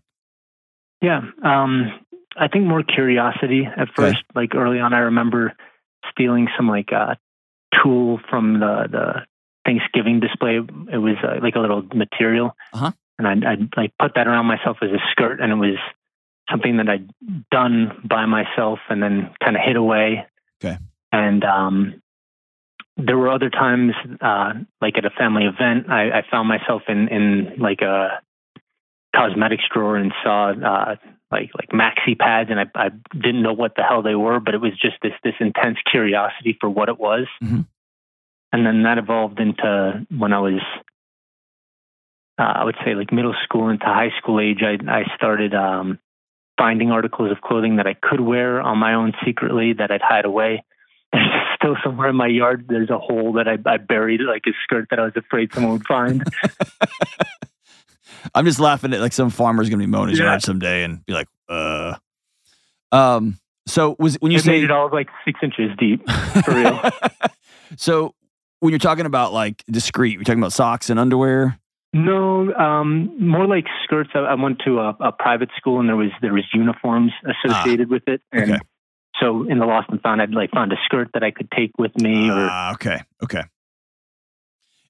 Yeah, um, I think more curiosity at Okay. first. Like early on, I remember stealing some like uh, tool from the the Thanksgiving display. It was uh, like a little material, Uh-huh. and I'd like put that around myself as a skirt, and it was something that I'd done by myself, and then kind of hid away. Okay. And um, there were other times, uh, like at a family event, I, I found myself in in like a cosmetics drawer and saw uh, like like maxi pads, and I, I didn't know what the hell they were, but it was just this this intense curiosity for what it was. Mhm. And then that evolved into when I was, uh, I would say like middle school into high school age. I I started um, finding articles of clothing that I could wear on my own secretly that I'd hide away. <laughs> There's still somewhere in my yard. There's a hole that I, I buried like a skirt that I was afraid someone would find. <laughs> I'm just laughing at like some farmer's gonna be mowing his Yeah. yard someday and be like, uh. Um. So was when you I say it all like six inches deep. for real. <laughs> so when you're talking about like discreet, you're talking about socks and underwear. No, um, more like skirts. I, I went to a, a private school, and there was there was uniforms associated with it. And Ah, okay. so in the lost and found, I'd like found a skirt that I could take with me. Ah, okay, okay.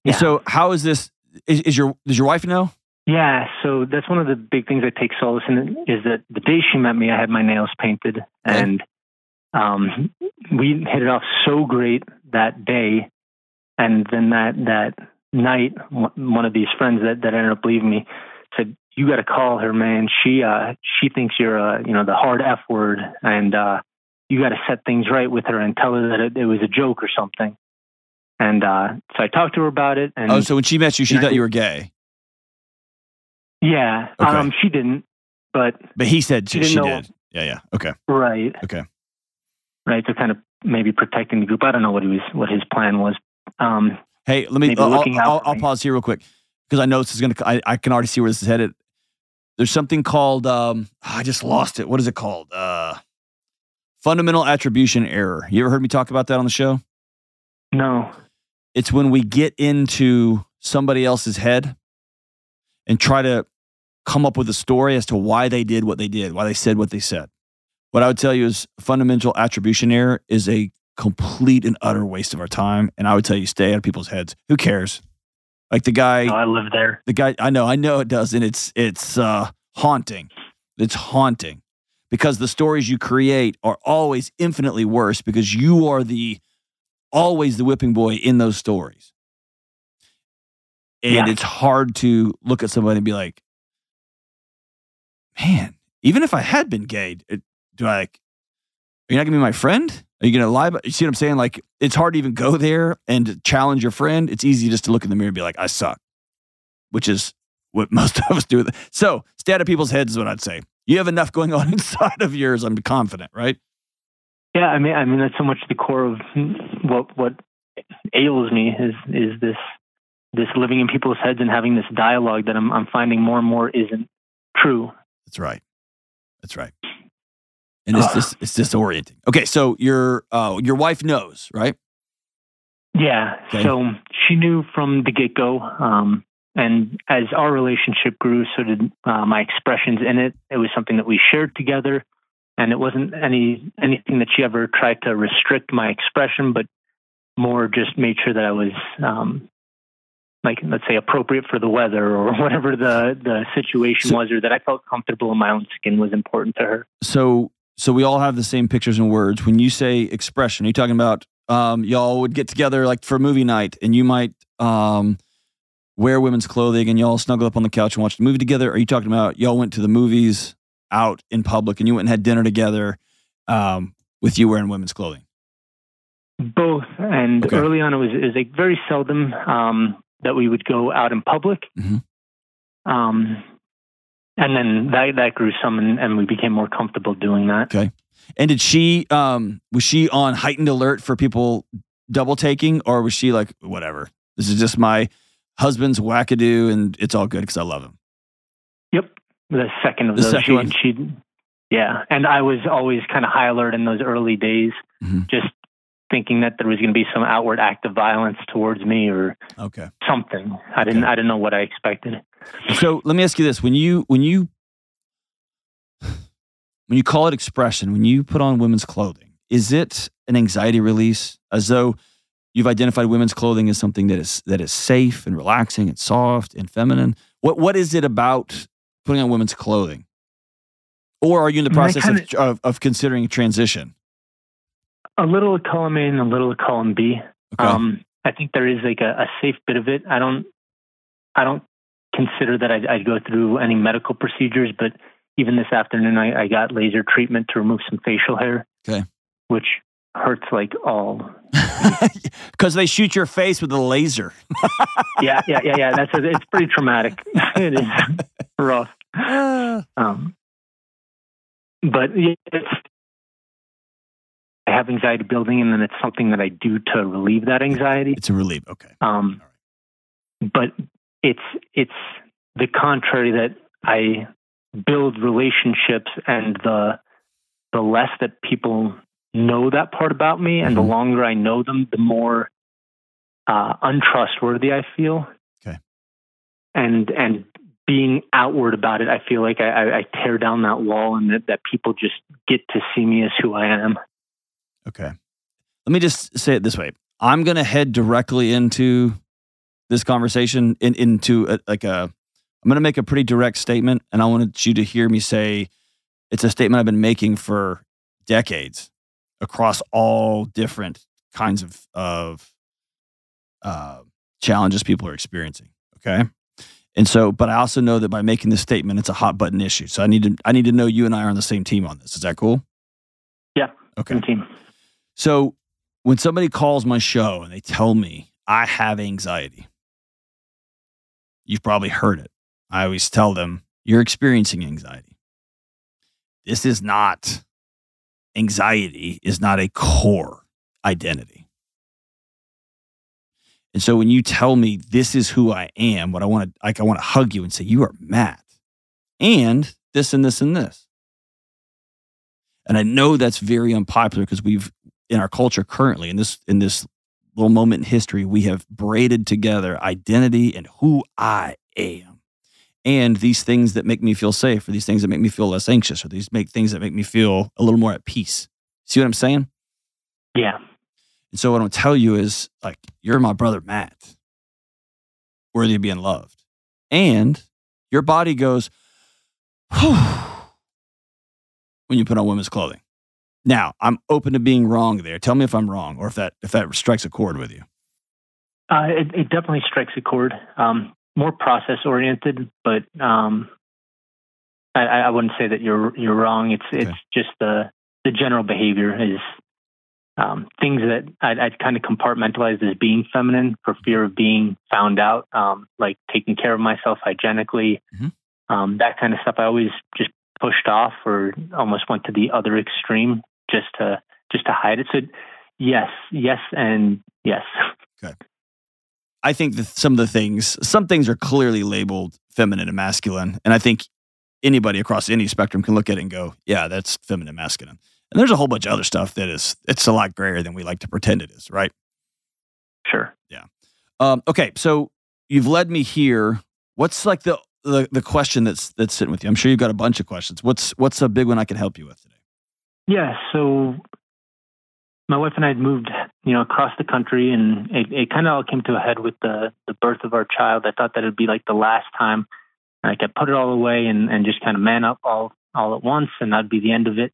Yeah. So how is this? Is, is your does your wife know? Yeah, so that's one of the big things I take solace in is that the day she met me, I had my nails painted, and um, we hit it off so great that day. And then that that night, one one of these friends that that ended up leaving me said, "You got to call her, man. She uh she thinks you're uh you know the hard f word, and uh you got to set things right with her and tell her that it, it was a joke or something." And uh so I talked to her about it, and Oh, so when she met you, she Yeah. thought you were gay, yeah, Okay. um, she didn't, but but he said she, She she did. Yeah, yeah. Okay. right, Okay. right, to kind of maybe protecting the group. I don't know what he was, what his plan was. Um, Hey, let me. I'll, out I'll, I'll pause here real quick because I know this is gonna. I, I can already see where this is headed. There's something called. Um, I just lost it. What is it called? Uh, fundamental attribution error. You ever heard me talk about that on the show? no, It's when we get into somebody else's head and try to come up with a story as to why they did what they did, why they said what they said. What I would tell you is fundamental attribution error is a complete and utter waste of our time. And I would tell you, stay out of people's heads. Who cares? Like the guy, no, I live there. the guy, I know, I know it does. And it's, it's uh, haunting. It's haunting because the stories you create are always infinitely worse because you are the, always the whipping boy in those stories. And Yeah. it's hard to look at somebody and be like, man, even if I had been gay, it, do I like, are you not gonna be my friend? Are you gonna lie? About, you see what I'm saying? Like, it's hard to even go there and challenge your friend. It's easy just to look in the mirror and be like, I suck, which is what <laughs> most of us do. So stay out of people's heads is what I'd say. You have enough going on <laughs> inside of yours. I'm confident, right? Yeah, I mean, I mean that's so much the core of what what ails me is is this this living in people's heads and having this dialogue that I'm I'm finding more and more isn't true. That's right. That's right. And it's Ugh. just it's disorienting. Okay, so your uh your wife knows, right? Yeah. Okay. So she knew from the get go. Um, and as our relationship grew, so did uh, my expressions in it. It was something that we shared together, and it wasn't any anything that she ever tried to restrict my expression, but more just made sure that I was, um, like let's say, appropriate for the weather or <laughs> whatever the the situation So- was, or that I felt comfortable in my own skin was important to her. So so we all have the same pictures and words. When you say expression, are you talking about um y'all would get together like for movie night and you might um wear women's clothing and y'all snuggle up on the couch and watch the movie together? Are you talking about y'all went to the movies out in public and you went and had dinner together um with you wearing women's clothing? Both, and Okay. early on, it was, it was like very seldom um, that we would go out in public. Mhm. Um, and then that that grew some, and, and we became more comfortable doing that. Okay. And did she um was she on heightened alert for people double taking, or was she like whatever? This is just my husband's wackadoo, and it's all good because I love him. Yep, the second of The those. second she, she, yeah, and I was always kind of high alert in those early days, Mhm. just thinking that there was going to be some outward act of violence towards me or Okay. something. I didn't. Okay. I didn't know what I expected. So let me ask you this: when you when you when you call it expression, when you put on women's clothing, is it an anxiety release, as though you've identified women's clothing as something that is that is safe and relaxing and soft and feminine? What what is it about putting on women's clothing? Or are you in the process kinda- of, of of considering transition? A little of column A and a little of column B. Okay. Um, I think there is like a, a safe bit of it. I don't, I don't consider that I'd, I'd go through any medical procedures, but even this afternoon, I, I got laser treatment to remove some facial hair. Okay. which hurts like all. <laughs> Because they shoot your face with a laser. <laughs> Yeah, yeah, yeah, yeah. That's a, it's pretty traumatic. <laughs> it is rough. <sighs> Um, but yeah, it's I have anxiety building, and then it's something that I do to relieve that anxiety. It's a relief. Okay. Um, but it's it's the contrary that I build relationships, and the the less that people know that part about me, and the Mhm. longer I know them, the more uh, untrustworthy I feel. Okay. And and being outward about it, I feel like I, I, I tear down that wall, and that, that people just get to see me as who I am. Okay. Let me just say it this way. I'm going to head directly into this conversation in, into a, like a I'm going to make a pretty direct statement and I wanted you to hear me say it's a statement I've been making for decades across all different kinds of of uh, challenges people are experiencing, okay? And so but I also know that by making this statement it's a hot button issue. So I need to I need to know you and I are on the same team on this. Is that cool? Yeah. Okay. Team. So when somebody calls my show and they tell me I have anxiety, you've probably heard it. I always tell them, you're experiencing anxiety. This is not, anxiety is not a core identity. And so when you tell me this is who I am, what I want to, like, I want to hug you and say, you are Matt and this and this and this. And I know that's very unpopular because we've in our culture currently in this in this little moment in history we have braided together identity and who I am and these things that make me feel safe or these things that make me feel less anxious or these make things that make me feel a little more at peace. See what I'm saying? Yeah. And so what I'm tell you is like you're my brother Matt, worthy of being loved, and your body goes <sighs> when you put on women's clothing. Now I'm open to being wrong there. Tell me if I'm wrong or if that if that strikes a chord with you. Uh, it, it definitely strikes a chord. Um, more process oriented, but um, I, I wouldn't say that you're you're wrong. It's Okay. it's just the the general behavior is um, things that I'd, I'd kind of compartmentalize as being feminine for fear of being found out, um, like taking care of myself hygienically, Mhm. um, that kind of stuff. I always just pushed off or almost went to the other extreme just to just to hide it. So yes, yes, and yes. Okay. I think that some of the things, some things are clearly labeled feminine and masculine. And I think anybody across any spectrum can look at it and go, yeah, that's feminine, masculine. And there's a whole bunch of other stuff that is, it's a lot grayer than we like to pretend it is, right? Sure. Yeah. Um, okay. So you've led me here. What's like the, the, the question that's, that's sitting with you? I'm sure you've got a bunch of questions. What's, what's a big one I can help you with today? Yeah, so my wife and I had moved, you know, across the country, and it, it kind of all came to a head with the the birth of our child. I thought that it'd be like the last time, like I put it all away and and just kind of man up all all at once, and that'd be the end of it.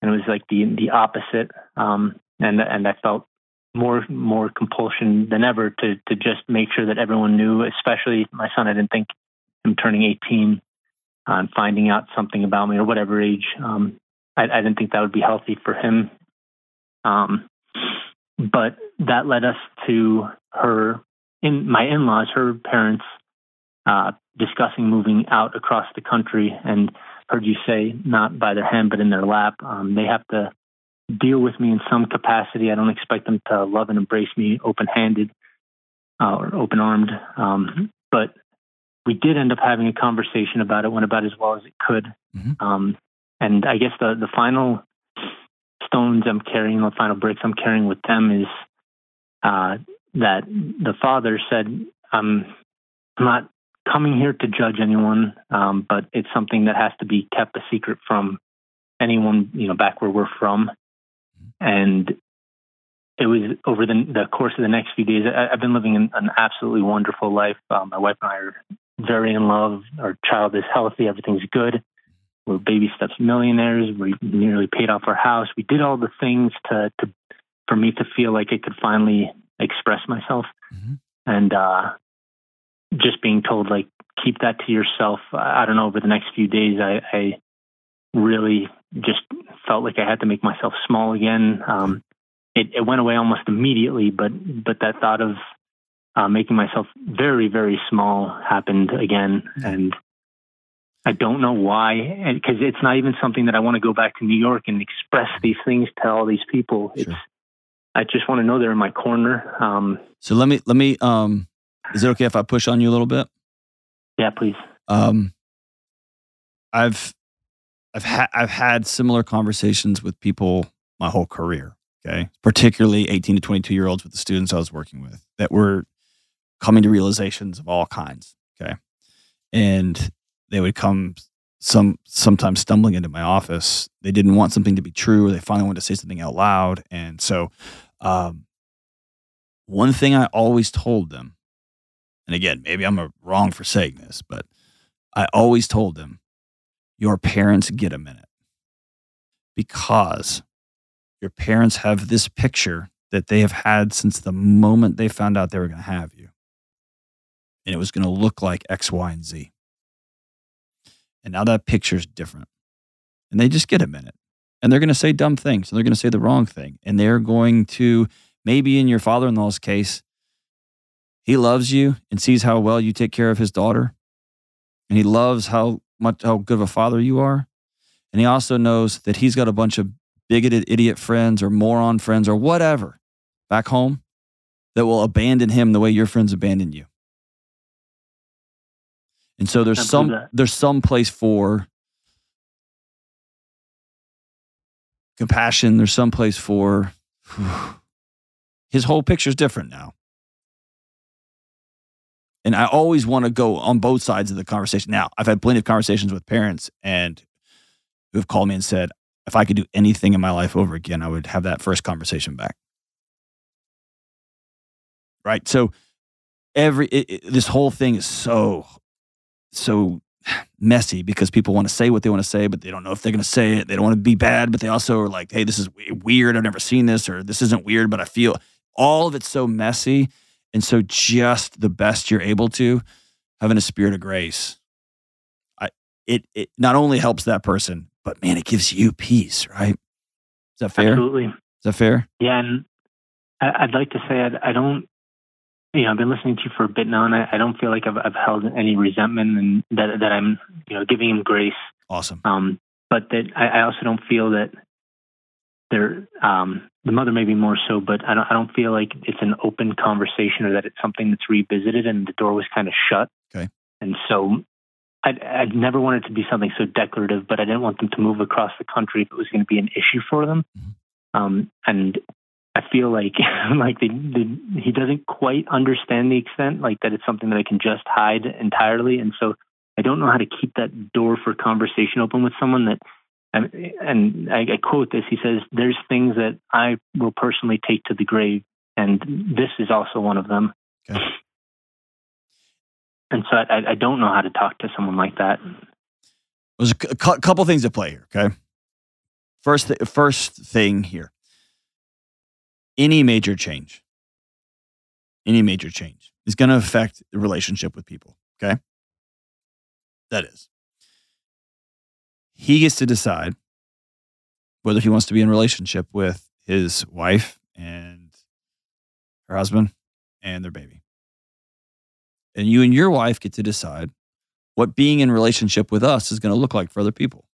And it was like the the opposite, um, and and I felt more more compulsion than ever to to just make sure that everyone knew, especially my son. I didn't think him turning 18 uh, and finding out something about me or whatever age. Um, I, I didn't think that would be healthy for him. Um, but that led us to her in my in-laws, her parents, uh, discussing moving out across the country and heard you say not by their hand but in their lap. Um, they have to deal with me in some capacity. I don't expect them to love and embrace me open handed uh, or open armed. Um, but we did end up having a conversation about it, went about as well as it could. Mm-hmm. Um, and I guess the, the final stones I'm carrying, the final bricks I'm carrying with them is uh, that the father said, I'm not coming here to judge anyone, um, but it's something that has to be kept a secret from anyone, you know, back where we're from. And it was over the, the course of the next few days. I, have been living an, an absolutely wonderful life. Um, my wife and I are very in love. Our child is healthy. Everything's good. We're baby steps millionaires. We nearly paid off our house. We did all the things to, to for me to feel like I could finally express myself. Mm-hmm. And uh, just being told like keep that to yourself. I don't know. Over the next few days, I, I really just felt like I had to make myself small again. Um, it, it went away almost immediately, but but that thought of uh, making myself very very small happened again, and I don't know why. Because it's not even something that I want to go back to New York and express these things to all these people. Sure. It's I just want to know they're in my corner. Um, so let me let me. Um, is it okay if I push on you a little bit? Yeah, please. Um, I've I've had I've had similar conversations with people my whole career. Okay, particularly eighteen to twenty two year olds with the students I was working with that were coming to realizations of all kinds. Okay, and they would come some sometimes stumbling into my office. They didn't want something to be true, or they finally wanted to say something out loud. And so, um, one thing I always told them, and again, maybe I'm wrong for saying this, but I always told them, your parents get a minute because your parents have this picture that they have had since the moment they found out they were going to have you. And it was going to look like X, Y, and Z. And now that picture's different. And they just get a minute. And they're going to say dumb things and they're going to say the wrong thing. And they're going to, maybe in your father in law's case, he loves you and sees how well you take care of his daughter. And he loves how much how good of a father you are. And he also knows that he's got a bunch of bigoted idiot friends or moron friends or whatever back home that will abandon him the way your friends abandon you. And so there's some there's some place for compassion. There's some place for <sighs> his whole picture's different now. And I always want to go on both sides of the conversation. Now, I've had plenty of conversations with parents and who have called me and said, if I could do anything in my life over again, I would have that first conversation back. Right. So every it, it, this whole thing is so so messy because people want to say what they want to say, but they don't know if they're going to say it. They don't want to be bad, but they also are like, hey, this is weird. I've never seen this, or this isn't weird, but I feel all of it's so messy. And so, just the best you're able to, having a spirit of grace, I, it, it not only helps that person, but man, it gives you peace, right? Is that fair? Absolutely. Is that fair? Yeah. And I'd like to say I don't you know, I've been listening to you for a bit now, and I, I don't feel like I've, I've held any resentment, and that that I'm, you know, giving him grace. Awesome. Um, but that I, I also don't feel that there, um, the mother maybe more so, but I don't, I don't feel like it's an open conversation or that it's something that's revisited, and the door was kind of shut. Okay. And so, I'd, I'd never wanted to be something so declarative, but I didn't want them to move across the country if it was going to be an issue for them. Mm-hmm. Um, and I feel like <laughs> like the, the, he doesn't quite understand the extent, like that it's something that I can just hide entirely, and so I don't know how to keep that door for conversation open with someone that. And I, I quote this. He says, "There's things that I will personally take to the grave, and this is also one of them." Okay. And so I, I don't know how to talk to someone like that. There's a couple things at play here. Okay. First, th- first thing here any major change, any major change is going to affect the relationship with people. Okay. That is. He gets to decide whether he wants to be in relationship with his wife and her husband and their baby. And you and your wife get to decide what being in relationship with us is going to look like for other people.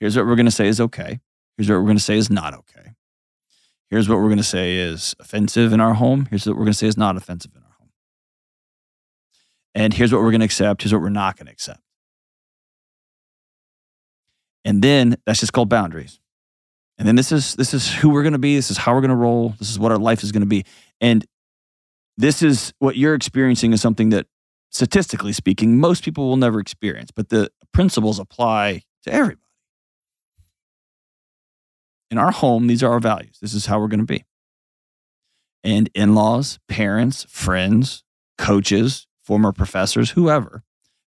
Here's what we're going to say is okay. Here's what we're going to say is not okay. Here's what we're going to say is offensive in our home. Here's what we're going to say is not offensive in our home. And here's what we're going to accept. Here's what we're not going to accept. And then that's just called boundaries. And then this is this is who we're going to be. This is how we're going to roll. This is what our life is going to be. And this is what you're experiencing is something that statistically speaking most people will never experience, but the principles apply to everybody. In our home, these are our values. This is how we're going to be. And in-laws, parents, friends, coaches, former professors, whoever,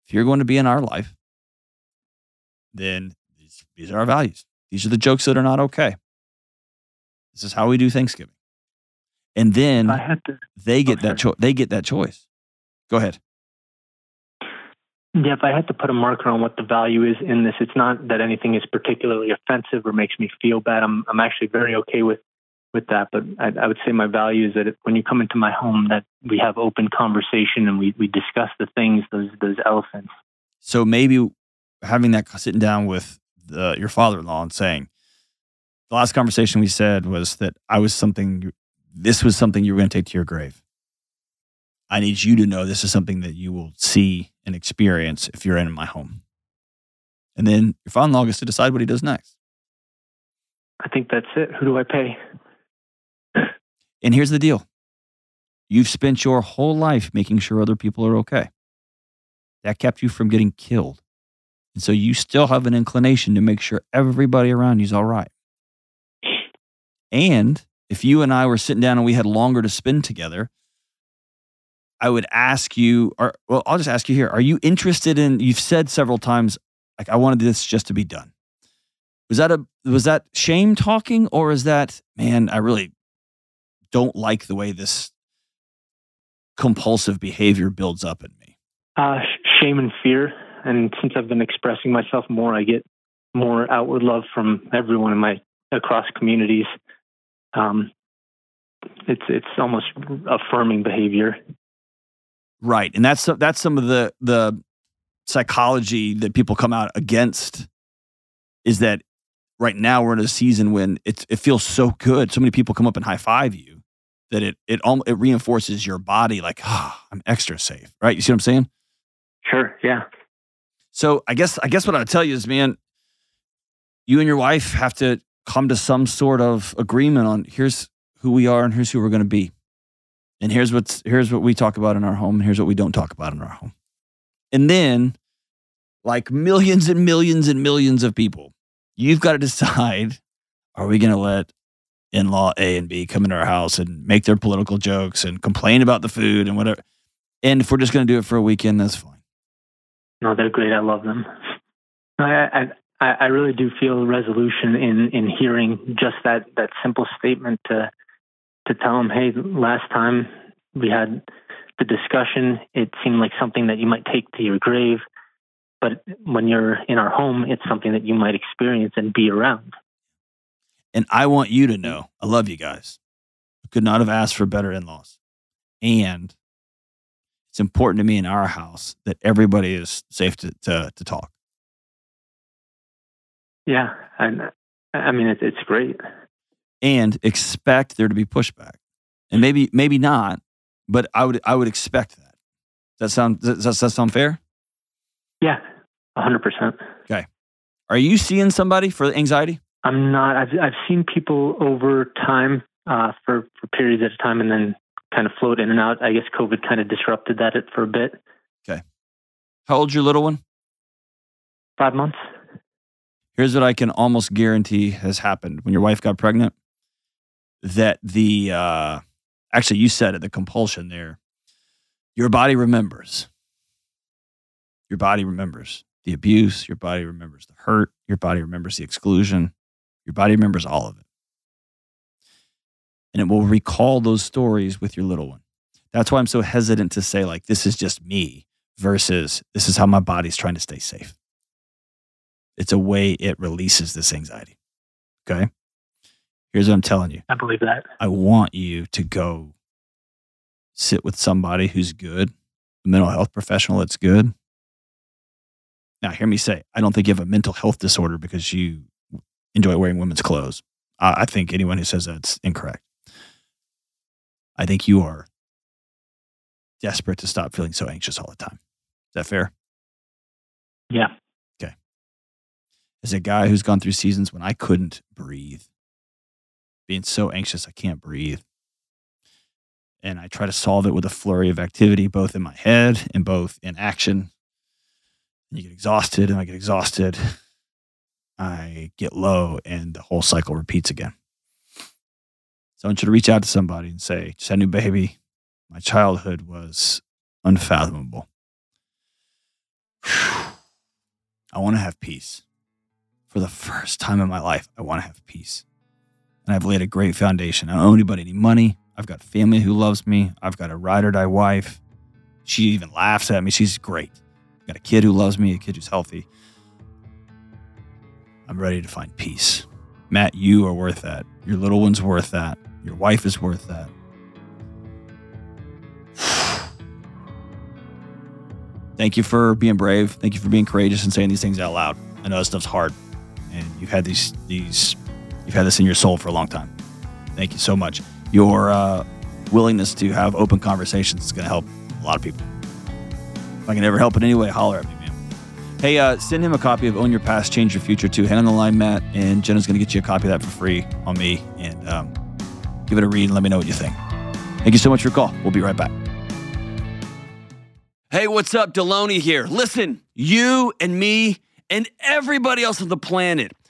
if you're going to be in our life, then these, these are our values. These are the jokes that are not okay. This is how we do Thanksgiving. And then to, they get oh, that choice. They get that choice. Go ahead. Yeah, if I had to put a marker on what the value is in this, it's not that anything is particularly offensive or makes me feel bad. I'm I'm actually very okay with with that. But I, I would say my value is that when you come into my home, that we have open conversation and we we discuss the things, those those elephants. So maybe having that sitting down with the, your father-in-law and saying, the last conversation we said was that I was something. This was something you were going to take to your grave. I need you to know this is something that you will see and experience if you're in my home. And then your father-in-law gets to decide what he does next. I think that's it. Who do I pay? <clears throat> and here's the deal. You've spent your whole life making sure other people are okay. That kept you from getting killed. And so you still have an inclination to make sure everybody around you's all right. And if you and I were sitting down and we had longer to spend together, I would ask you, or well, I'll just ask you here: Are you interested in? You've said several times, like I wanted this just to be done. Was that a was that shame talking, or is that man? I really don't like the way this compulsive behavior builds up in me. Uh, shame and fear, and since I've been expressing myself more, I get more outward love from everyone in my across communities. Um, it's it's almost affirming behavior. Right, and that's that's some of the the psychology that people come out against is that right now we're in a season when it it feels so good. So many people come up and high five you that it it it reinforces your body like, ah, oh, I'm extra safe. Right? You see what I'm saying? Sure. Yeah. So I guess I guess what I'll tell you is, man, you and your wife have to come to some sort of agreement on here's who we are and here's who we're going to be. And here's what's here's what we talk about in our home, and here's what we don't talk about in our home. And then, like millions and millions and millions of people, you've got to decide: Are we going to let in-law A and B come into our house and make their political jokes and complain about the food and whatever? And if we're just going to do it for a weekend, that's fine. No, they're great. I love them. I, I, I really do feel resolution in in hearing just that that simple statement to to tell them, hey, last time we had the discussion, it seemed like something that you might take to your grave. But when you're in our home, it's something that you might experience and be around. And I want you to know I love you guys. I could not have asked for better in laws. And it's important to me in our house that everybody is safe to, to, to talk. Yeah. And I mean, it's, it's great and expect there to be pushback. And maybe maybe not, but I would I would expect that. Does that sound does that, sound fair? Yeah, hundred percent. Okay. Are you seeing somebody for anxiety? I'm not. I've I've seen people over time uh, for for periods at a time, and then kind of float in and out. I guess COVID kind of disrupted that for a bit. Okay. How old's your little one? Five months. Here's what I can almost guarantee has happened when your wife got pregnant that the uh, actually you said it the compulsion there. Your body remembers. Your body remembers the abuse. Your body remembers the hurt. Your body remembers the exclusion. Your body remembers all of it. And it will recall those stories with your little one. That's why i'm so hesitant to say like this is just me versus this is how my body's trying to stay safe. It's a way it releases this anxiety. Okay Here's what I'm telling you. I believe that. I want you to go sit with somebody who's good, a mental health professional that's good, Now, hear me say, I don't think you have a mental health disorder because you enjoy wearing women's clothes. Uh, I think anyone who says that's incorrect. I think you are desperate to stop feeling so anxious all the time. Is that fair? Yeah. Okay. As a guy who's gone through seasons when I couldn't breathe, being so anxious I can't breathe, and I try to solve it with a flurry of activity, both in my head and both in action. And you get exhausted, and I get exhausted. I get low, and the whole cycle repeats again. So I want you to reach out to somebody and say, just had a new baby. My childhood was unfathomable. <sighs> I want to have peace. For the first time in my life, I want to have peace. And I've laid a great foundation. I don't owe anybody any money. I've got family who loves me. I've got a ride or die wife. She even laughs at me. She's great. I've got a kid who loves me, a kid who's healthy. I'm ready to find peace. Matt, you are worth that. Your little one's worth that. Your wife is worth that. <sighs> Thank you for being brave. Thank you for being courageous and saying these things out loud. I know this stuff's hard, and you've had these these you've had this in your soul for a long time. Thank you so much. Your uh, willingness to have open conversations is going to help a lot of people. If I can ever help in any way, holler at me, man. Hey, uh, send him a copy of Own Your Past, Change Your Future too. Hang on the line, Matt, and Jenna's going to get you a copy of that for free on me, and um, give it a read and let me know what you think. Thank you so much for your call. We'll be right back. Hey, what's up? Delony here. Listen, you and me and everybody else on the planet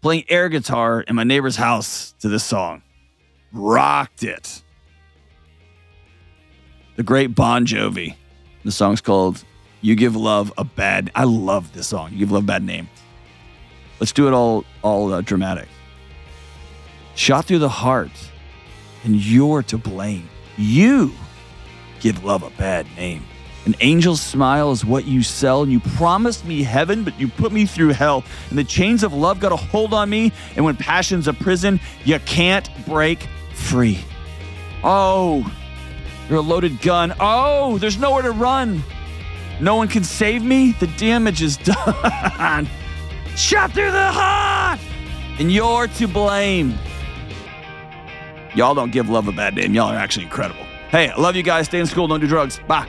playing air guitar in my neighbor's house to this song. Rocked it. The great Bon Jovi. The song's called You Give Love a Bad I love this song. You Give Love a Bad Name. Let's do it all all uh, dramatic. Shot through the heart and you're to blame. You give love a bad name. An angel's smile is what you sell, and you promised me heaven, but you put me through hell. And the chains of love got a hold on me, and when passion's a prison, you can't break free. Oh, you're a loaded gun. Oh, there's nowhere to run. No one can save me. The damage is <laughs> done. Shot through the heart, and you're to blame. Y'all don't give love a bad name. Y'all are actually incredible. Hey, I love you guys. Stay in school. Don't do drugs. Bye.